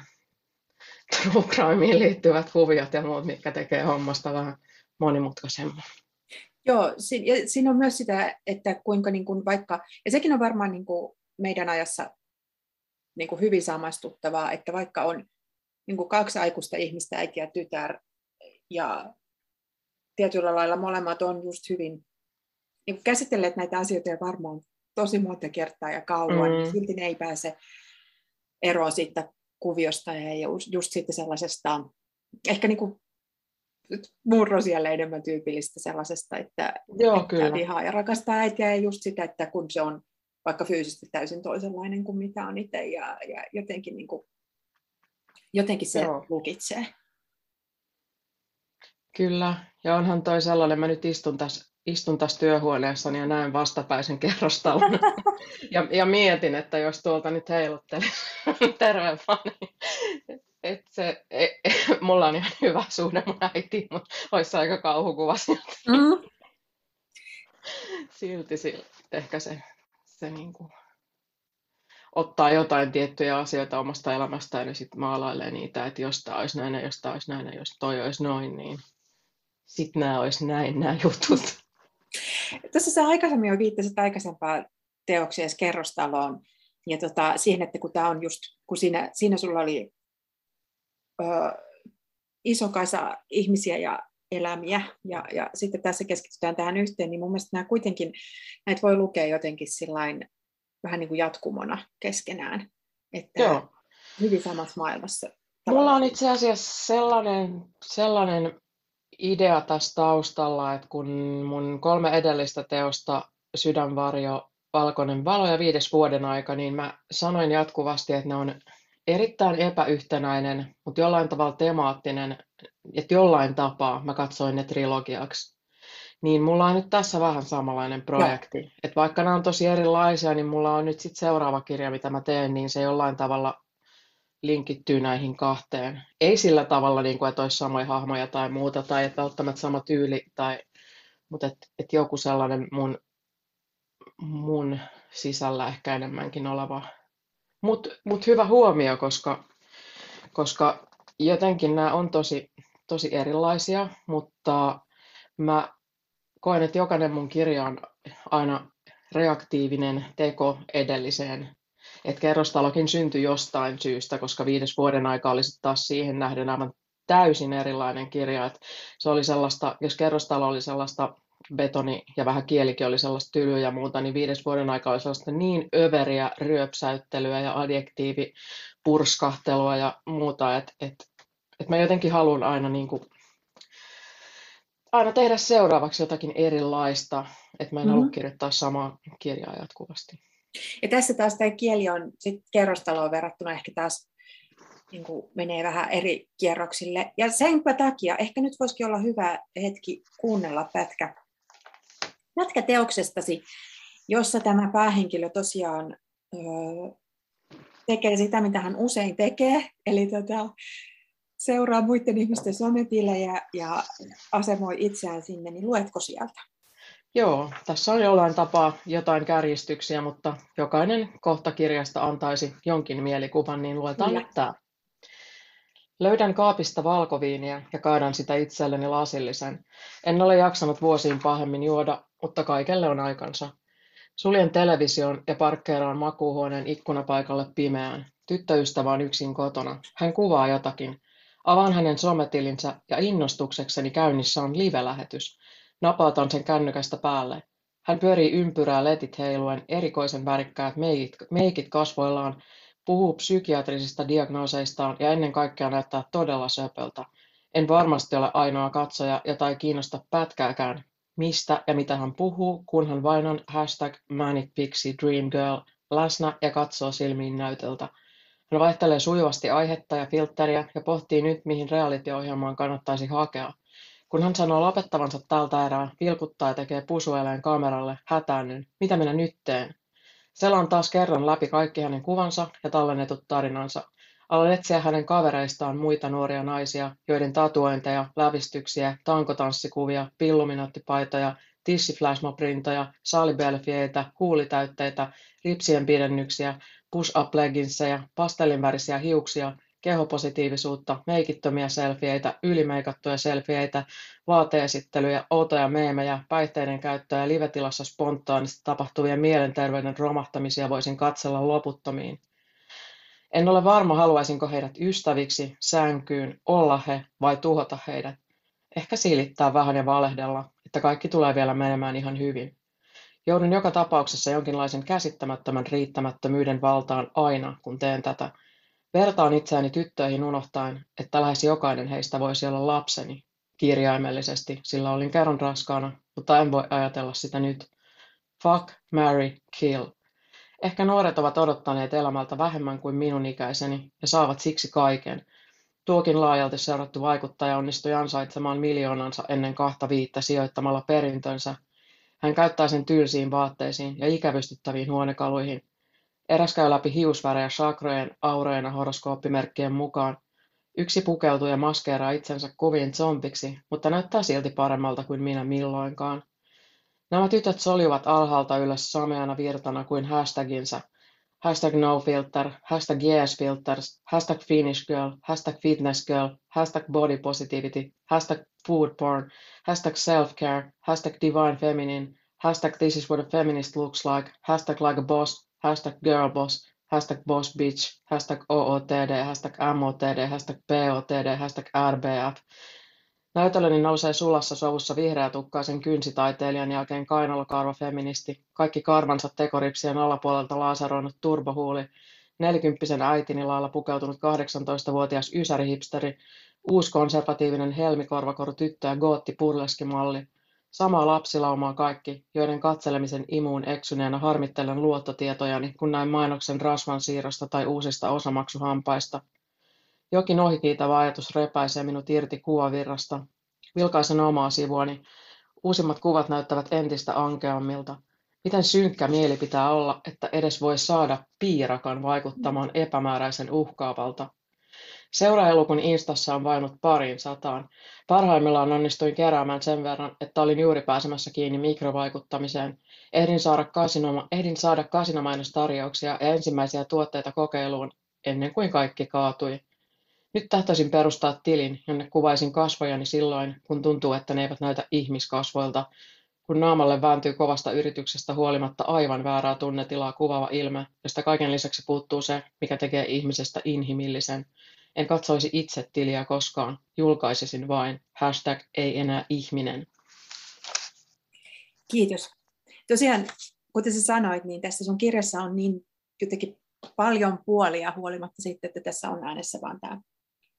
B: true crimeen liittyvät huviot ja muut, mitkä tekee hommasta vähän monimutkaisemman.
A: Joo, siinä on myös sitä, että kuinka niin kuin vaikka, ja sekin on varmaan niin kuin meidän ajassa niin kuin hyvin samastuttavaa, että vaikka on niin kuin kaksi aikuista ihmistä, äiti ja tytär, ja tietyllä lailla molemmat on just hyvin niin kuin käsitelleet näitä asioita ja varmaan tosi monta kertaa ja kauan, niin mm. niin silti ne ei pääse eroon siitä kuviosta ja just sitten sellaisesta, ehkä niin kuin murrosialle enemmän tyypillistä sellaisesta, että,
B: Joo,
A: että kyllä. vihaa ja rakastaa äitiä ja just sitä, että kun se on vaikka fyysisesti täysin toisenlainen kuin mitä on itse ja, ja jotenkin, niin kuin, jotenkin se Joo. lukitsee.
B: Kyllä, ja onhan toi sellainen, mä nyt istun tässä, istun tässä työhuoneessani ja näen vastapäisen kerrostalon ja, ja mietin, että jos tuolta nyt heiluttelisi [laughs] terve niin et se, e, e, mulla on ihan hyvä suhde mun äitiin, mutta olisi aika kauhukuva silti. Mm. silti, silti ehkä se, se niin kuin ottaa jotain tiettyjä asioita omasta elämästään ja sitten maalailee niitä, että jos tämä olisi näin ja jos tämä olisi näin ja jos toi olisi noin, niin sitten nämä olisi näin nämä jutut.
A: Tuossa sä aikaisemmin jo viittasit aikaisempaan teokseen kerrostaloon ja tota, siihen, että kun tämä on just, kun siinä, siinä sulla oli ö, iso kasa ihmisiä ja elämiä, ja, ja sitten tässä keskitytään tähän yhteen, niin mun mielestä nämä kuitenkin, näitä voi lukea jotenkin sillain, vähän niin kuin jatkumona keskenään, että Joo. hyvin samassa maailmassa.
B: Mulla on itse asiassa sellainen, sellainen idea tässä taustalla, että kun mun kolme edellistä teosta, Sydänvarjo, Valkoinen valo ja viides vuoden aika, niin mä sanoin jatkuvasti, että ne on erittäin epäyhtenäinen, mutta jollain tavalla temaattinen, että jollain tapaa mä katsoin ne trilogiaksi. Niin mulla on nyt tässä vähän samanlainen projekti. No. Että vaikka nämä on tosi erilaisia, niin mulla on nyt sitten seuraava kirja, mitä mä teen, niin se jollain tavalla linkittyy näihin kahteen. Ei sillä tavalla, niin kuin, että olisi samoja hahmoja tai muuta, tai että välttämättä sama tyyli, tai, mutta että et joku sellainen mun, mun sisällä ehkä enemmänkin oleva mutta mut hyvä huomio, koska, koska jotenkin nämä on tosi, tosi erilaisia, mutta mä koen, että jokainen mun kirja on aina reaktiivinen teko edelliseen. Että kerrostalokin syntyi jostain syystä, koska viides vuoden aika olisi taas siihen nähden aivan täysin erilainen kirja. Et se oli sellaista, jos kerrostalo oli sellaista betoni ja vähän kielikin oli sellaista tylyä ja muuta, niin viides vuoden aika oli sellaista niin överiä ryöpsäyttelyä ja adjektiivipurskahtelua ja muuta, että et, et mä jotenkin haluan aina, niin kuin, aina tehdä seuraavaksi jotakin erilaista, että mä en mm-hmm. halua kirjoittaa samaa kirjaa jatkuvasti.
A: Ja tässä taas tämä kieli on sit kerrostaloon verrattuna ehkä taas niin kuin menee vähän eri kierroksille. Ja senpä takia ehkä nyt voisikin olla hyvä hetki kuunnella pätkä teoksestasi, jossa tämä päähenkilö tosiaan ö, tekee sitä, mitä hän usein tekee, eli tota, seuraa muiden ihmisten sometilejä ja asemoi itseään sinne, niin luetko sieltä?
B: Joo, tässä on jollain tapaa jotain kärjistyksiä, mutta jokainen kohta kirjasta antaisi jonkin mielikuvan, niin luetaan nyt tämä. Löydän kaapista valkoviiniä ja kaadan sitä itselleni lasillisen. En ole jaksanut vuosiin pahemmin juoda, mutta kaikelle on aikansa. Suljen television ja parkkeeraan makuuhuoneen ikkunapaikalle pimeään. Tyttöystävä on yksin kotona. Hän kuvaa jotakin. Avaan hänen sometilinsä ja innostuksekseni käynnissä on live-lähetys. Napautan sen kännykästä päälle. Hän pyörii ympyrää letit heiluen, erikoisen värikkäät meikit, meikit kasvoillaan, puhuu psykiatrisista diagnooseistaan ja ennen kaikkea näyttää todella söpöltä. En varmasti ole ainoa katsoja, jota ei kiinnosta pätkääkään, mistä ja mitä hän puhuu, kunhan vain on hashtag Manic Pixie Dream Girl läsnä ja katsoo silmiin näytöltä. Hän vaihtelee sujuvasti aihetta ja filtteriä ja pohtii nyt, mihin reality-ohjelmaan kannattaisi hakea. Kun hän sanoo lopettavansa tältä erää, vilkuttaa ja tekee pusueleen kameralle, hätäännyn. Mitä minä nyt teen? Selaan taas kerran läpi kaikki hänen kuvansa ja tallennetut tarinansa. Alan etsiä hänen kavereistaan muita nuoria naisia, joiden tatuointeja, lävistyksiä, tankotanssikuvia, pilluminaattipaitoja, tissiflashmobrintoja, saalibelfieitä, huulitäytteitä, ripsien pidennyksiä, push-up legginsejä, pastellinvärisiä hiuksia, kehopositiivisuutta, meikittömiä selfieitä, ylimeikattuja selfieitä, vaateesittelyjä, outoja meemejä, päihteiden käyttöä ja livetilassa spontaanisti tapahtuvia mielenterveyden romahtamisia voisin katsella loputtomiin. En ole varma, haluaisinko heidät ystäviksi, sänkyyn, olla he vai tuhota heidät. Ehkä silittää vähän ja valehdella, että kaikki tulee vielä menemään ihan hyvin. Joudun joka tapauksessa jonkinlaisen käsittämättömän riittämättömyyden valtaan aina, kun teen tätä. Vertaan itseäni tyttöihin unohtaen, että lähes jokainen heistä voisi olla lapseni, kirjaimellisesti, sillä olin kerran raskaana, mutta en voi ajatella sitä nyt. Fuck, marry, kill. Ehkä nuoret ovat odottaneet elämältä vähemmän kuin minun ikäiseni ja saavat siksi kaiken. Tuokin laajalti seurattu vaikuttaja onnistui ansaitsemaan miljoonansa ennen kahta viittä sijoittamalla perintönsä. Hän käyttää sen tylsiin vaatteisiin ja ikävystyttäviin huonekaluihin. Eräs käy läpi hiusvärejä chakrojen, aurojen ja horoskooppimerkkien mukaan. Yksi pukeutuu ja maskeeraa itsensä kuviin zombiksi, mutta näyttää silti paremmalta kuin minä milloinkaan. Nämä tytöt soljuvat alhaalta ylös sameana virtana kuin hashtaginsa. Hashtag nofilter, hashtag yesfilters, hashtag Finnish girl, hashtag fitness girl, hashtag body positivity, hashtag food porn, hashtag self-care, hashtag divine feminine, hashtag this is what a feminist looks like, hashtag like a boss, hashtag girlboss, hashtag boss bitch, hashtag OOTD, hashtag MOTD, hashtag POTD, hashtag RBF, Näytelöni nousee sulassa sovussa vihreätukkaisen kynsitaiteilijan jälkeen kainalokarvafeministi, kaikki karvansa tekoripsien alapuolelta laaseroinut turbohuuli, nelikymppisen äitini lailla pukeutunut 18-vuotias ysärihipsteri, uuskonservatiivinen helmikorvakoru tyttö ja gootti purleskimalli, samaa lapsilaumaa kaikki, joiden katselemisen imuun eksyneenä harmittelen luottotietojani, kun näin mainoksen rasvan siirrosta tai uusista osamaksuhampaista – jokin ohikiitävä ajatus repäisee minut irti kuvavirrasta. Vilkaisen omaa sivuani. Uusimmat kuvat näyttävät entistä ankeammilta. Miten synkkä mieli pitää olla, että edes voi saada piirakan vaikuttamaan epämääräisen uhkaavalta? Seuraajalukun Instassa on vainut pariin sataan. Parhaimmillaan onnistuin keräämään sen verran, että olin juuri pääsemässä kiinni mikrovaikuttamiseen. Ehdin saada, kasinoma, ehdin saada kasinomainostarjouksia ja ensimmäisiä tuotteita kokeiluun, ennen kuin kaikki kaatui. Nyt tahtoisin perustaa tilin, jonne kuvaisin kasvojani silloin, kun tuntuu, että ne eivät näytä ihmiskasvoilta, kun naamalle vääntyy kovasta yrityksestä huolimatta aivan väärää tunnetilaa kuvaava ilme, josta kaiken lisäksi puuttuu se, mikä tekee ihmisestä inhimillisen. En katsoisi itse tiliä koskaan, julkaisisin vain hashtag ei enää ihminen.
A: Kiitos. Tosiaan, kuten sä sanoit, niin tässä sun kirjassa on niin jotenkin paljon puolia huolimatta siitä, että tässä on äänessä vain tämä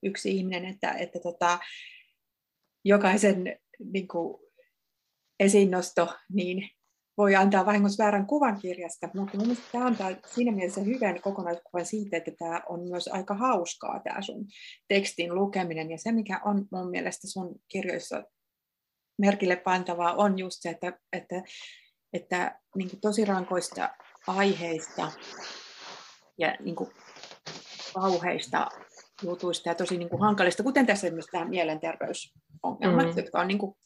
A: yksi ihminen, että, että tota, jokaisen niin kuin, esiinnosto niin voi antaa vahingossa väärän kuvan kirjasta, mutta mun mielestä tämä antaa siinä mielessä hyvän kokonaiskuvan siitä, että tämä on myös aika hauskaa tämä sun tekstin lukeminen. Ja se, mikä on mun mielestä sun kirjoissa merkille pantavaa, on just se, että, että, että niin tosi rankoista aiheista ja niin kuin kauheista jutuista ja tosi niin kuin hankalista, kuten tässä myös tämä mielenterveysongelmat, mm. jotka on niin kuin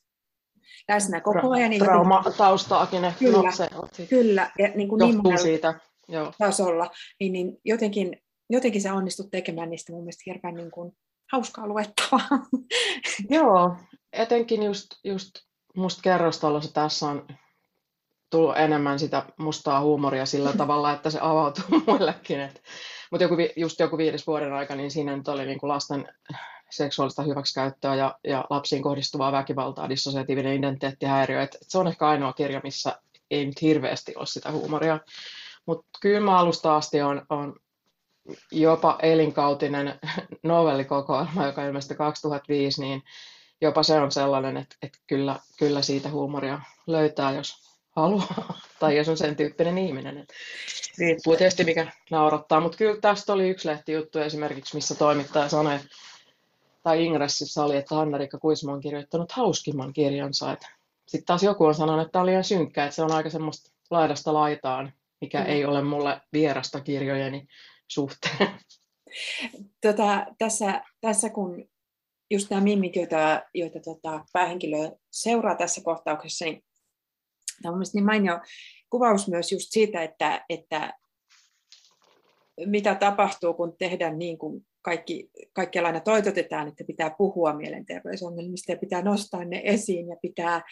A: läsnä koko ajan. Niin
B: Trauma-taustaakin ehkä.
A: Kyllä, se kyllä. Ja niin kuin
B: niin siitä. Joo.
A: tasolla. Niin, niin jotenkin, jotenkin sä onnistut tekemään niistä mun mielestä hirveän niin kuin hauskaa luettavaa. [laughs]
B: Joo, etenkin just, just musta kerrostalossa tässä on tullut enemmän sitä mustaa huumoria sillä [laughs] tavalla, että se avautuu [laughs] muillekin. Mutta joku, just joku viides vuoden aika, niin siinä nyt oli niin kuin lasten seksuaalista hyväksikäyttöä ja, ja lapsiin kohdistuvaa väkivaltaa, dissosiatiivinen identiteettihäiriö. Et, et se on ehkä ainoa kirja, missä ei nyt hirveästi ole sitä huumoria. Mutta kyllä mä alusta asti on, on jopa elinkautinen [laughs] novellikokoelma, joka ilmestyi 2005, niin jopa se on sellainen, että, että kyllä, kyllä siitä huumoria löytää, jos haluaa, [laughs] tai jos on sen tyyppinen ihminen. Riippuu tietysti mikä naurattaa, mutta kyllä tästä oli yksi lehtijuttu esimerkiksi, missä toimittaja sanoi, tai Ingressissä oli, että Hanna-Riikka Kuisma on kirjoittanut hauskimman kirjansa. Sitten taas joku on sanonut, että tämä oli liian synkkä, että se on aika semmoista laidasta laitaan, mikä mm. ei ole mulle vierasta kirjojeni suhteen.
A: Tota, tässä, tässä kun just nämä mimmit, joita, joita tota, päähenkilö seuraa tässä kohtauksessa, niin tämä on mielestäni niin mainio kuvaus myös just siitä, että, että mitä tapahtuu, kun tehdään niin kuin kaikki, kaikki aina toitotetaan, että pitää puhua mielenterveysongelmista ja pitää nostaa ne esiin ja pitää,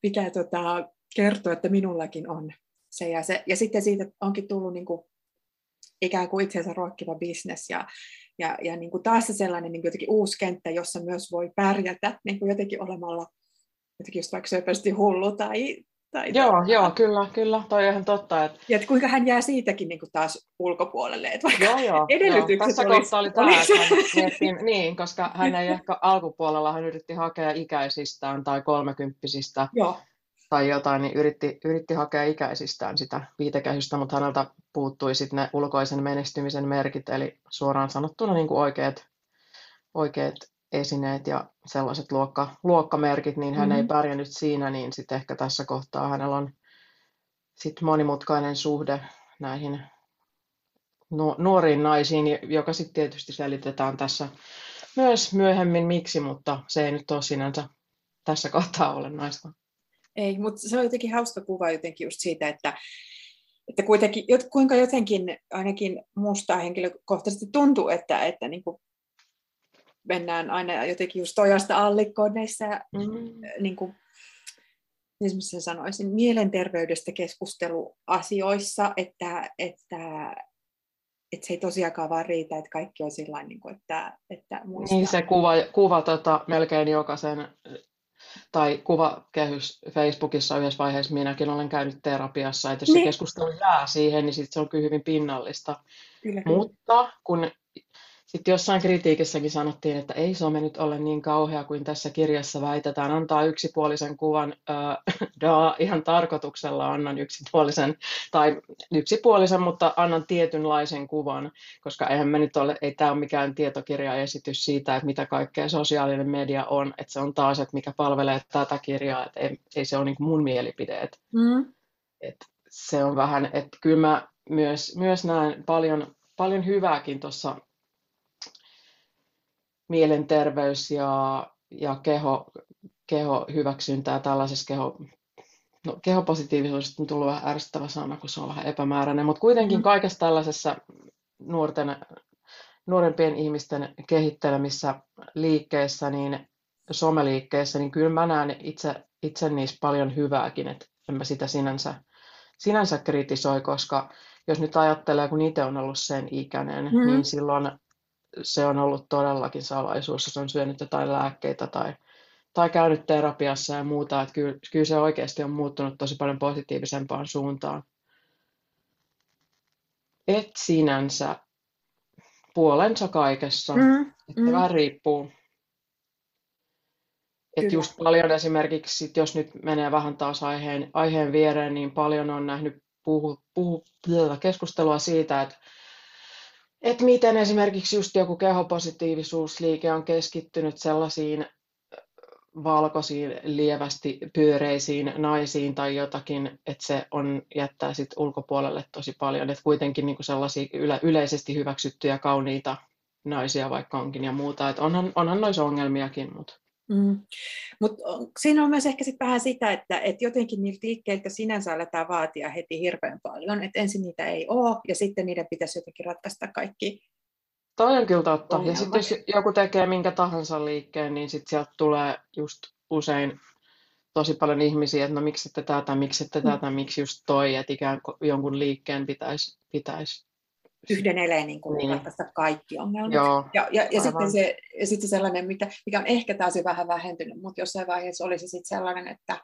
A: pitää tota, kertoa, että minullakin on se ja se. Ja sitten siitä onkin tullut niin kuin, ikään kuin itsensä ruokkiva bisnes ja, ja, ja niin kuin taas sellainen niin kuin jotenkin uusi kenttä, jossa myös voi pärjätä niin kuin jotenkin olemalla jotenkin just vaikka söpösti hullu tai, tai
B: joo, joo, kyllä, kyllä, toi on ihan totta. Että...
A: Ja että kuinka hän jää siitäkin niin kuin taas ulkopuolelle, että vaikka
B: joo, joo, edellytykset joo. Tässä olisi, kohtaa oli tämä, että miettiin, niin, koska hän ei ehkä alkupuolella, hän yritti hakea ikäisistään tai kolmekymppisistä joo. tai jotain, niin yritti, yritti hakea ikäisistään sitä viitekäisystä, mutta häneltä puuttui sitten ne ulkoisen menestymisen merkit, eli suoraan sanottuna niin kuin oikeat, oikeat esineet ja sellaiset luokka, luokkamerkit, niin hän mm-hmm. ei pärjännyt siinä, niin sitten ehkä tässä kohtaa hänellä on sit monimutkainen suhde näihin nuoriin naisiin, joka sitten tietysti selitetään tässä myös myöhemmin miksi, mutta se ei nyt ole sinänsä tässä kohtaa olennaista.
A: Ei, mutta se on jotenkin hauska kuva jotenkin just siitä, että, että kuitenkin, kuinka jotenkin ainakin musta henkilökohtaisesti tuntuu, että, että niin kuin mennään aina jotenkin just ojasta allikkoon näissä, mm. niin kuin, niin sen sanoisin, mielenterveydestä keskusteluasioissa, että, että, että se ei tosiaankaan vaan riitä, että kaikki on sillä niin kuin, että, että
B: muistaa. Niin se kuva, kuva tota, melkein jokaisen, tai kuvakehys Facebookissa yhdessä vaiheessa minäkin olen käynyt terapiassa, että jos niin. se keskustelu jää siihen, niin sit se on kyllä hyvin pinnallista. Kyllä, kyllä. Mutta kun sitten jossain kritiikissäkin sanottiin, että ei some nyt ole niin kauhea kuin tässä kirjassa väitetään. Antaa yksipuolisen kuvan, äh, [laughs] da, ihan tarkoituksella annan yksipuolisen, tai yksipuolisen, mutta annan tietynlaisen kuvan, koska eihän me nyt ole, ei tämä ole mikään tietokirjaesitys siitä, että mitä kaikkea sosiaalinen media on, että se on taas, että mikä palvelee tätä kirjaa, että ei, ei se ole niin mun mielipide. Että, mm. että se on vähän, että kyllä mä myös, myös näen paljon, paljon hyvääkin tuossa mielenterveys ja, ja keho, keho hyväksyntää tällaisessa keho, no, kehopositiivisuudesta on tullut vähän ärsyttävä sana, kun se on vähän epämääräinen, mutta kuitenkin mm. kaikessa tällaisessa nuorten, nuorempien ihmisten kehittelemissä liikkeessä, niin someliikkeessä, niin kyllä mä näen itse, itse niissä paljon hyvääkin, että en mä sitä sinänsä, sinänsä kritisoi, koska jos nyt ajattelee, kun itse on ollut sen ikäinen, mm. niin silloin se on ollut todellakin salaisuus, jos on syönyt jotain lääkkeitä tai, tai käynyt terapiassa ja muuta. Että kyllä, kyllä se oikeasti on muuttunut tosi paljon positiivisempaan suuntaan. Et sinänsä puolensa kaikessa. Mm, että mm. vähän riippuu. Että just paljon esimerkiksi, sit jos nyt menee vähän taas aiheen, aiheen viereen, niin paljon on nähnyt puhu, puhu, keskustelua siitä, että että miten esimerkiksi just joku kehopositiivisuusliike on keskittynyt sellaisiin valkoisiin, lievästi pyöreisiin naisiin tai jotakin, että se on jättää sit ulkopuolelle tosi paljon, että kuitenkin niinku sellaisia yle, yleisesti hyväksyttyjä kauniita naisia vaikka onkin ja muuta, että onhan, onhan noissa ongelmiakin, mutta Mm.
A: Mutta siinä on myös ehkä sit vähän sitä, että et jotenkin niiltä liikkeiltä sinänsä aletaan vaatia heti hirveän paljon, että ensin niitä ei ole ja sitten niiden pitäisi jotenkin ratkaista kaikki
B: Toi on kyllä totta. Ongelmat. Ja sitten jos joku tekee minkä tahansa liikkeen, niin sitten sieltä tulee just usein tosi paljon ihmisiä, että no miksi ette tätä, miksi ette mm. tätä, miksi just toi, että ikään kuin jonkun liikkeen pitäisi, pitäisi
A: yhden eleen niin kuin niin. ratkaista kaikki ongelmat. Joo, ja, ja, ja sitten, se, ja sitten sellainen, mikä, mikä on ehkä taas jo vähän vähentynyt, mutta jossain vaiheessa olisi sitten sellainen, että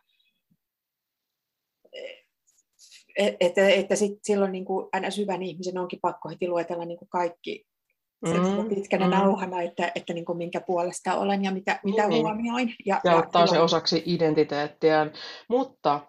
A: että, että, että sit silloin niin kuin aina syvän ihmisen onkin pakko heti luetella niin kuin kaikki mm, pitkänä mm. nauhana, että, että niin kuin minkä puolesta olen ja mitä, mitä niin. huomioin.
B: Ja, ja, ja ottaa se osaksi identiteettiään. Mutta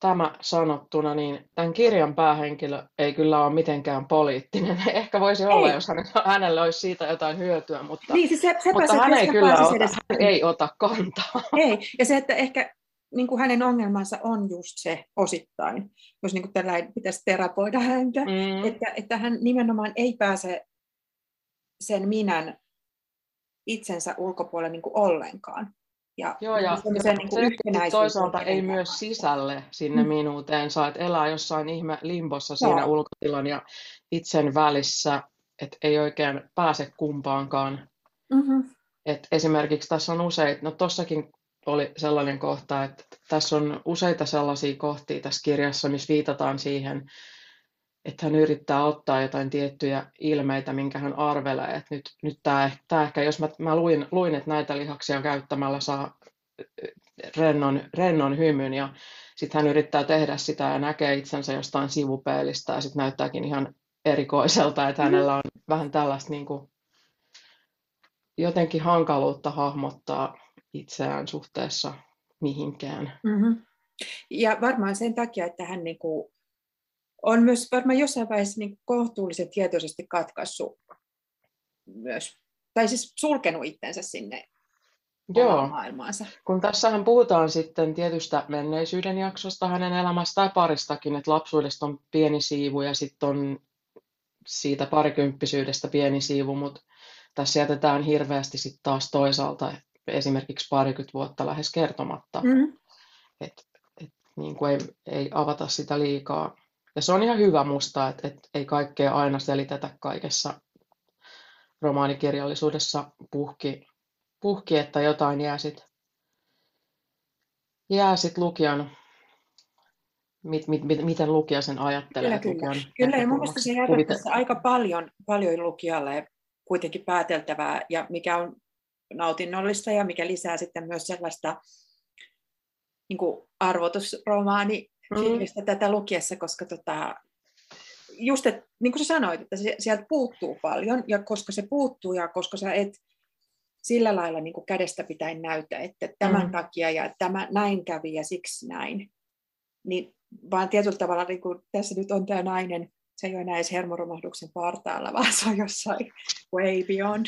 B: tämä sanottuna, niin tämän kirjan päähenkilö ei kyllä ole mitenkään poliittinen. [laughs] Ehkä voisi ei. olla, jos hänellä olisi siitä jotain hyötyä, mutta, niin, siis se, mutta hän ei kyllä ota, edes... hän ei ota kantaa. [laughs]
A: Ei, ja se, että ehkä niin kuin hänen ongelmansa on just se osittain, jos niin kuin tällä pitäisi terapoida häntä, mm. että, että hän nimenomaan ei pääse sen minän itsensä ulkopuolelle niin kuin ollenkaan.
B: Ja Joo, ja, ja niin kuin toisaalta ei myös sisälle sinne mm. minuuteen, saat elää jossain ihme limbossa siinä Joo. ulkotilan ja itsen välissä, että ei oikein pääse kumpaankaan.
A: Mm-hmm.
B: Et esimerkiksi tässä on useita, no tossakin oli sellainen kohta, että tässä on useita sellaisia kohtia tässä kirjassa, missä viitataan siihen, että hän yrittää ottaa jotain tiettyjä ilmeitä, minkä hän arvelee, että nyt, nyt tämä, tämä ehkä, jos mä, mä luin, luin, että näitä lihaksia käyttämällä saa rennon, rennon hymyn ja sitten hän yrittää tehdä sitä ja näkee itsensä jostain sivupeilistä ja sitten näyttääkin ihan erikoiselta, että hänellä on vähän tällaista niin kuin, jotenkin hankaluutta hahmottaa itseään suhteessa mihinkään.
A: Mm-hmm. Ja varmaan sen takia, että hän niin kuin on myös varmaan jossain vaiheessa niin kohtuullisen tietoisesti katkaissut myös, tai siis sulkenut itsensä sinne Joo. maailmaansa.
B: Kun tässähän puhutaan sitten tietystä menneisyyden jaksosta hänen elämästä tai paristakin, että lapsuudesta on pieni siivu ja sitten on siitä parikymppisyydestä pieni siivu, mutta tässä jätetään hirveästi sitten taas toisaalta esimerkiksi parikymmentä vuotta lähes kertomatta. Mm-hmm. Et, et, niin kuin ei, ei avata sitä liikaa. Ja se on ihan hyvä musta, että et ei kaikkea aina selitetä kaikessa romaanikirjallisuudessa puhki, puhki että jotain jää sitten jää sit lukijan, mit, mit, mit, miten lukija sen ajattelee.
A: Kyllä, kyllä. kyllä ja mun mielestä se jättää aika paljon, paljon lukijalle kuitenkin pääteltävää, ja mikä on nautinnollista ja mikä lisää sitten myös sellaista niin kuin arvotusromaani mm. tätä lukiessa, koska tota, just, että, niin kuin sä sanoit, että sieltä puuttuu paljon, ja koska se puuttuu, ja koska sä et sillä lailla niin kuin kädestä pitäen näytä, että tämän mm. takia ja tämä näin kävi ja siksi näin, niin vaan tietyllä tavalla niin kuin tässä nyt on tämä nainen, se ei ole enää edes hermoromahduksen partaalla, [laughs] vaan se on jossain way beyond.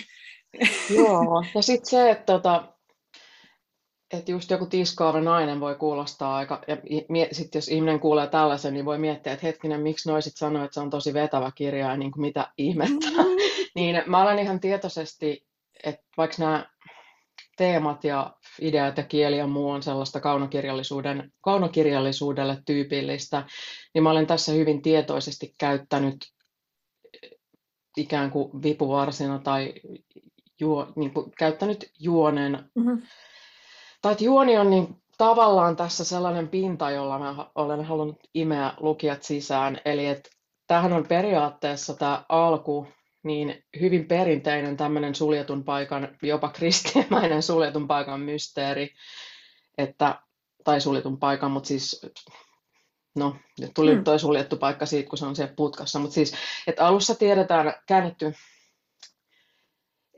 B: Joo, ja sitten se, että tota, että just joku tiskaava nainen voi kuulostaa aika, ja sitten jos ihminen kuulee tällaisen, niin voi miettiä, että hetkinen, miksi noisit sanoo, että se on tosi vetävä kirja ja niin kuin mitä ihmettä. Mm-hmm. [laughs] niin mä olen ihan tietoisesti, että vaikka nämä teemat ja ideat ja kieli ja muu on sellaista kaunokirjallisuuden, kaunokirjallisuudelle tyypillistä, niin mä olen tässä hyvin tietoisesti käyttänyt ikään kuin vipuvarsina tai juo, niin kuin, käyttänyt juonen mm-hmm tai että juoni on niin tavallaan tässä sellainen pinta, jolla mä olen halunnut imeä lukijat sisään. Eli että tämähän on periaatteessa tämä alku niin hyvin perinteinen tämmöinen suljetun paikan, jopa kristimäinen suljetun paikan mysteeri, että, tai suljetun paikan, mutta siis no, nyt tuli mm. toi suljettu paikka siitä, kun se on siellä putkassa, mutta siis, että alussa tiedetään käännetty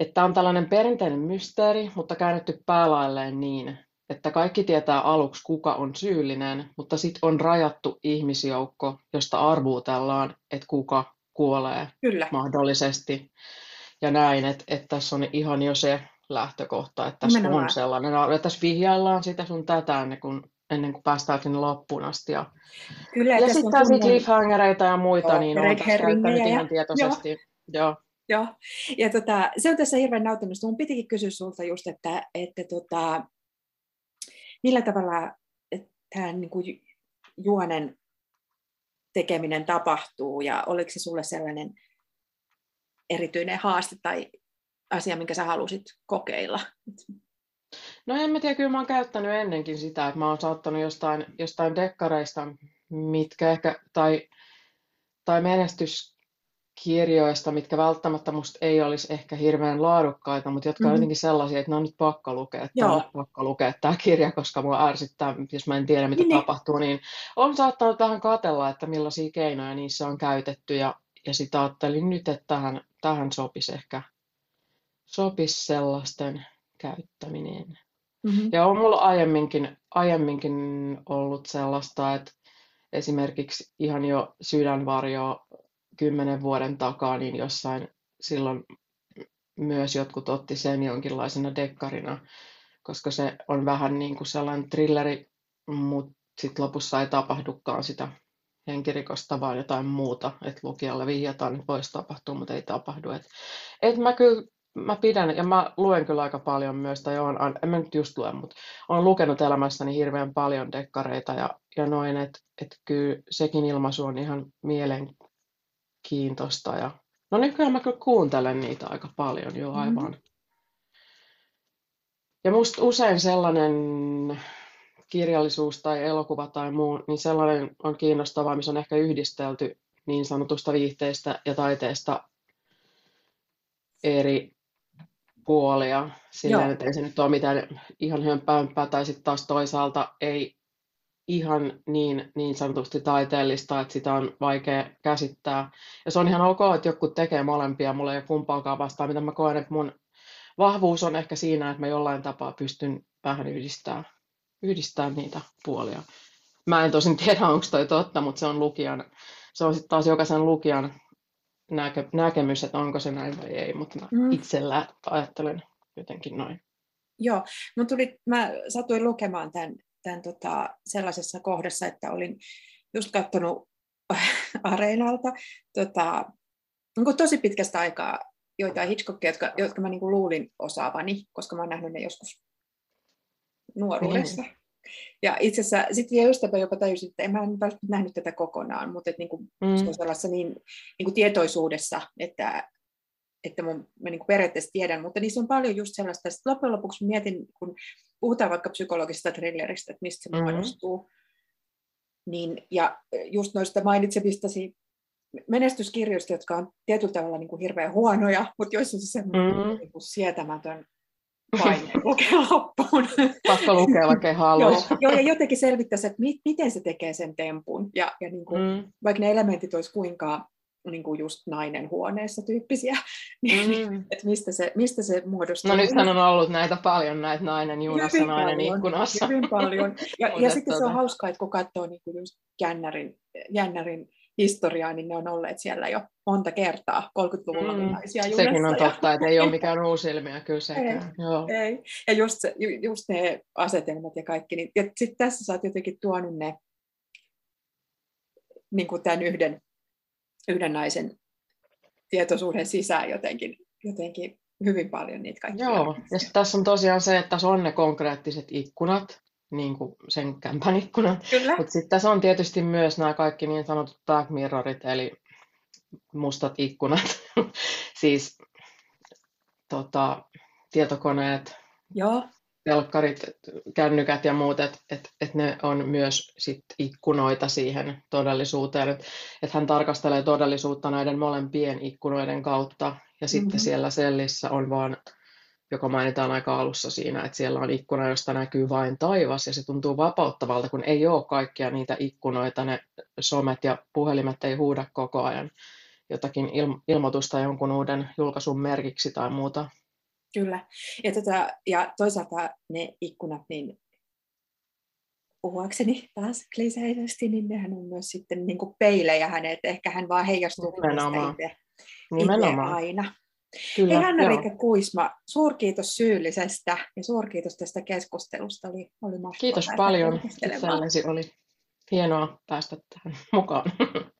B: että on tällainen perinteinen mysteeri, mutta käännetty päälailleen niin, että kaikki tietää aluksi, kuka on syyllinen, mutta sitten on rajattu ihmisjoukko, josta arvuutellaan, että kuka kuolee
A: Kyllä.
B: mahdollisesti. Ja näin, että, että tässä on ihan jo se lähtökohta, että tässä Nimenomaan. on sellainen, ja tässä vihjaillaan sitä sun tätä ennen kuin, ennen kuin päästään sinne loppuun asti. Ja,
A: Kyllä,
B: ja sitten kunnon... cliffhangereita ja muita, Joo, niin on tässä käyttänyt ihan tietoisesti. Joo. Joo.
A: Joo, ja tota, se on tässä hirveän nautinnosta. Mun pitikin kysyä sulta just, että, että tota, millä tavalla tämä niin kuin juonen tekeminen tapahtuu ja oliko se sulle sellainen erityinen haaste tai asia, minkä sä halusit kokeilla?
B: No en mä tiedä, kyllä mä oon käyttänyt ennenkin sitä, että mä oon saattanut jostain, jostain dekkareista, mitkä ehkä, tai, tai menestys, kirjoista, mitkä välttämättä musta ei olisi ehkä hirveän laadukkaita, mutta jotka mm-hmm. on jotenkin sellaisia, että ne on nyt pakko lukea, että on pakko lukea tämä kirja, koska mua ärsyttää, jos mä en tiedä, mitä niin. tapahtuu, niin on saattanut tähän katella, että millaisia keinoja niissä on käytetty, ja, ja sitä ajattelin nyt, että tähän, tähän sopisi ehkä sopisi sellaisten käyttäminen. Mm-hmm. Ja on mulla aiemminkin, aiemminkin ollut sellaista, että esimerkiksi ihan jo sydänvarjo kymmenen vuoden takaa, niin jossain silloin myös jotkut otti sen jonkinlaisena dekkarina, koska se on vähän niin kuin sellainen trilleri, mutta sitten lopussa ei tapahdukaan sitä henkirikosta, vaan jotain muuta, että lukijalle vihjataan, että voisi tapahtua, mutta ei tapahdu. Et, et mä kyllä mä pidän, ja mä luen kyllä aika paljon myös, tai on, en mä nyt just lue, mutta olen lukenut elämässäni hirveän paljon dekkareita ja, ja noin, että et kyllä sekin ilmaisu on ihan mielen, mielenkiintoista. Ja... No nykyään mä kyllä kuuntelen niitä aika paljon jo mm-hmm. aivan. Mm-hmm. Ja musta usein sellainen kirjallisuus tai elokuva tai muu, niin sellainen on kiinnostavaa, missä on ehkä yhdistelty niin sanotusta viihteistä ja taiteesta eri puolia. Silleen, että ei se nyt ole mitään ihan hömppäympää, tai sitten taas toisaalta ei ihan niin, niin sanotusti taiteellista, että sitä on vaikea käsittää. Ja se on ihan ok, että joku tekee molempia, mulla ei ole kumpaakaan vastaan, mitä mä koen, että mun vahvuus on ehkä siinä, että mä jollain tapaa pystyn vähän yhdistämään, yhdistämään niitä puolia. Mä en tosin tiedä, onko toi totta, mutta se on lukijan, se on sitten taas jokaisen lukijan näkö, näkemys, että onko se näin vai ei, mutta mä mm. itsellä ajattelen jotenkin noin.
A: Joo, mun tuli, mä satuin lukemaan tämän, tämän tota, sellaisessa kohdassa, että olin just katsonut [laughs] Areenalta tota, niin tosi pitkästä aikaa joitain Hitchcockia, jotka, jotka mä niin kuin luulin osaavani, koska mä oon nähnyt ne joskus nuoruudessa. Mm. Ja itse asiassa sitten vielä ystävä jopa tajusin, että en mä välttämättä nähnyt tätä kokonaan, mutta että niin kuin, mm. se on sellaisessa niin, niin kuin tietoisuudessa, että, että mun, mä niin periaatteessa tiedän, mutta niissä on paljon just sellaista, että loppujen lopuksi mietin, kun puhutaan vaikka psykologisesta thrilleristä, että mistä se mm-hmm. muodostuu, niin, ja just noista mainitsemistasi menestyskirjoista, jotka on tietyllä tavalla niin kuin hirveän huonoja, mutta joissa on se semmoinen mm-hmm. niin kuin sietämätön paine [laughs] lukea loppuun.
B: Pakko lukea, vaikka ei halua.
A: joo, joo, ja jotenkin selvittäisi, että mi- miten se tekee sen tempun. Ja, ja niin kuin, mm. vaikka ne elementit olisi kuinka niin kuin just nainen huoneessa tyyppisiä, [laughs] niin mm. että mistä se, mistä se muodostuu.
B: No nythän on ollut näitä paljon, näitä nainen junassa, hyvin nainen paljon, ikkunassa.
A: Hyvin paljon. Ja, [laughs] ja sitten se on hauskaa, että kun katsoo niin kuin just jännärin, jännärin historiaa, niin ne on olleet siellä jo monta kertaa 30-luvulla mm, naisia junassa.
B: Sekin on totta, että ei [laughs] ole mikään uusi ilmiö kyllä sekään.
A: Ei, Joo. ei. Ja just, se, just ne asetelmat ja kaikki. Niin, ja sitten tässä sä oot jotenkin tuonut ne niin kuin tämän yhden, yhden naisen tietoisuuden sisään jotenkin, jotenkin hyvin paljon niitä kaikkia.
B: Joo, ja tässä on tosiaan se, että tässä on ne konkreettiset ikkunat, niin kuin sen kämpän ikkunat. Mutta sitten tässä on tietysti myös nämä kaikki niin sanotut dark mirrorit, eli mustat ikkunat, [laughs] siis tota, tietokoneet,
A: Joo.
B: Telkkarit, kännykät ja muut, että et, et ne on myös sit ikkunoita siihen todellisuuteen. Että et hän tarkastelee todellisuutta näiden molempien ikkunoiden kautta, ja mm-hmm. sitten siellä sellissä on vaan joka mainitaan aika alussa siinä, että siellä on ikkuna, josta näkyy vain taivas, ja se tuntuu vapauttavalta, kun ei ole kaikkia niitä ikkunoita, ne somet ja puhelimet ei huuda koko ajan jotakin il- ilmoitusta jonkun uuden julkaisun merkiksi tai muuta.
A: Kyllä, ja, tota, ja toisaalta ne ikkunat, niin puhuakseni taas kliseisesti, niin nehän on myös sitten niin kuin peilejä hänet, ehkä hän vaan heijastuu
B: Nimenomaan.
A: itse, itse aina. Kyllä, Hei Hanna-Riikka Kuisma, suurkiitos syyllisestä ja suurkiitos tästä keskustelusta. Oli, oli
B: Kiitos paljon. Itsellesi oli hienoa päästä tähän mukaan. [laughs]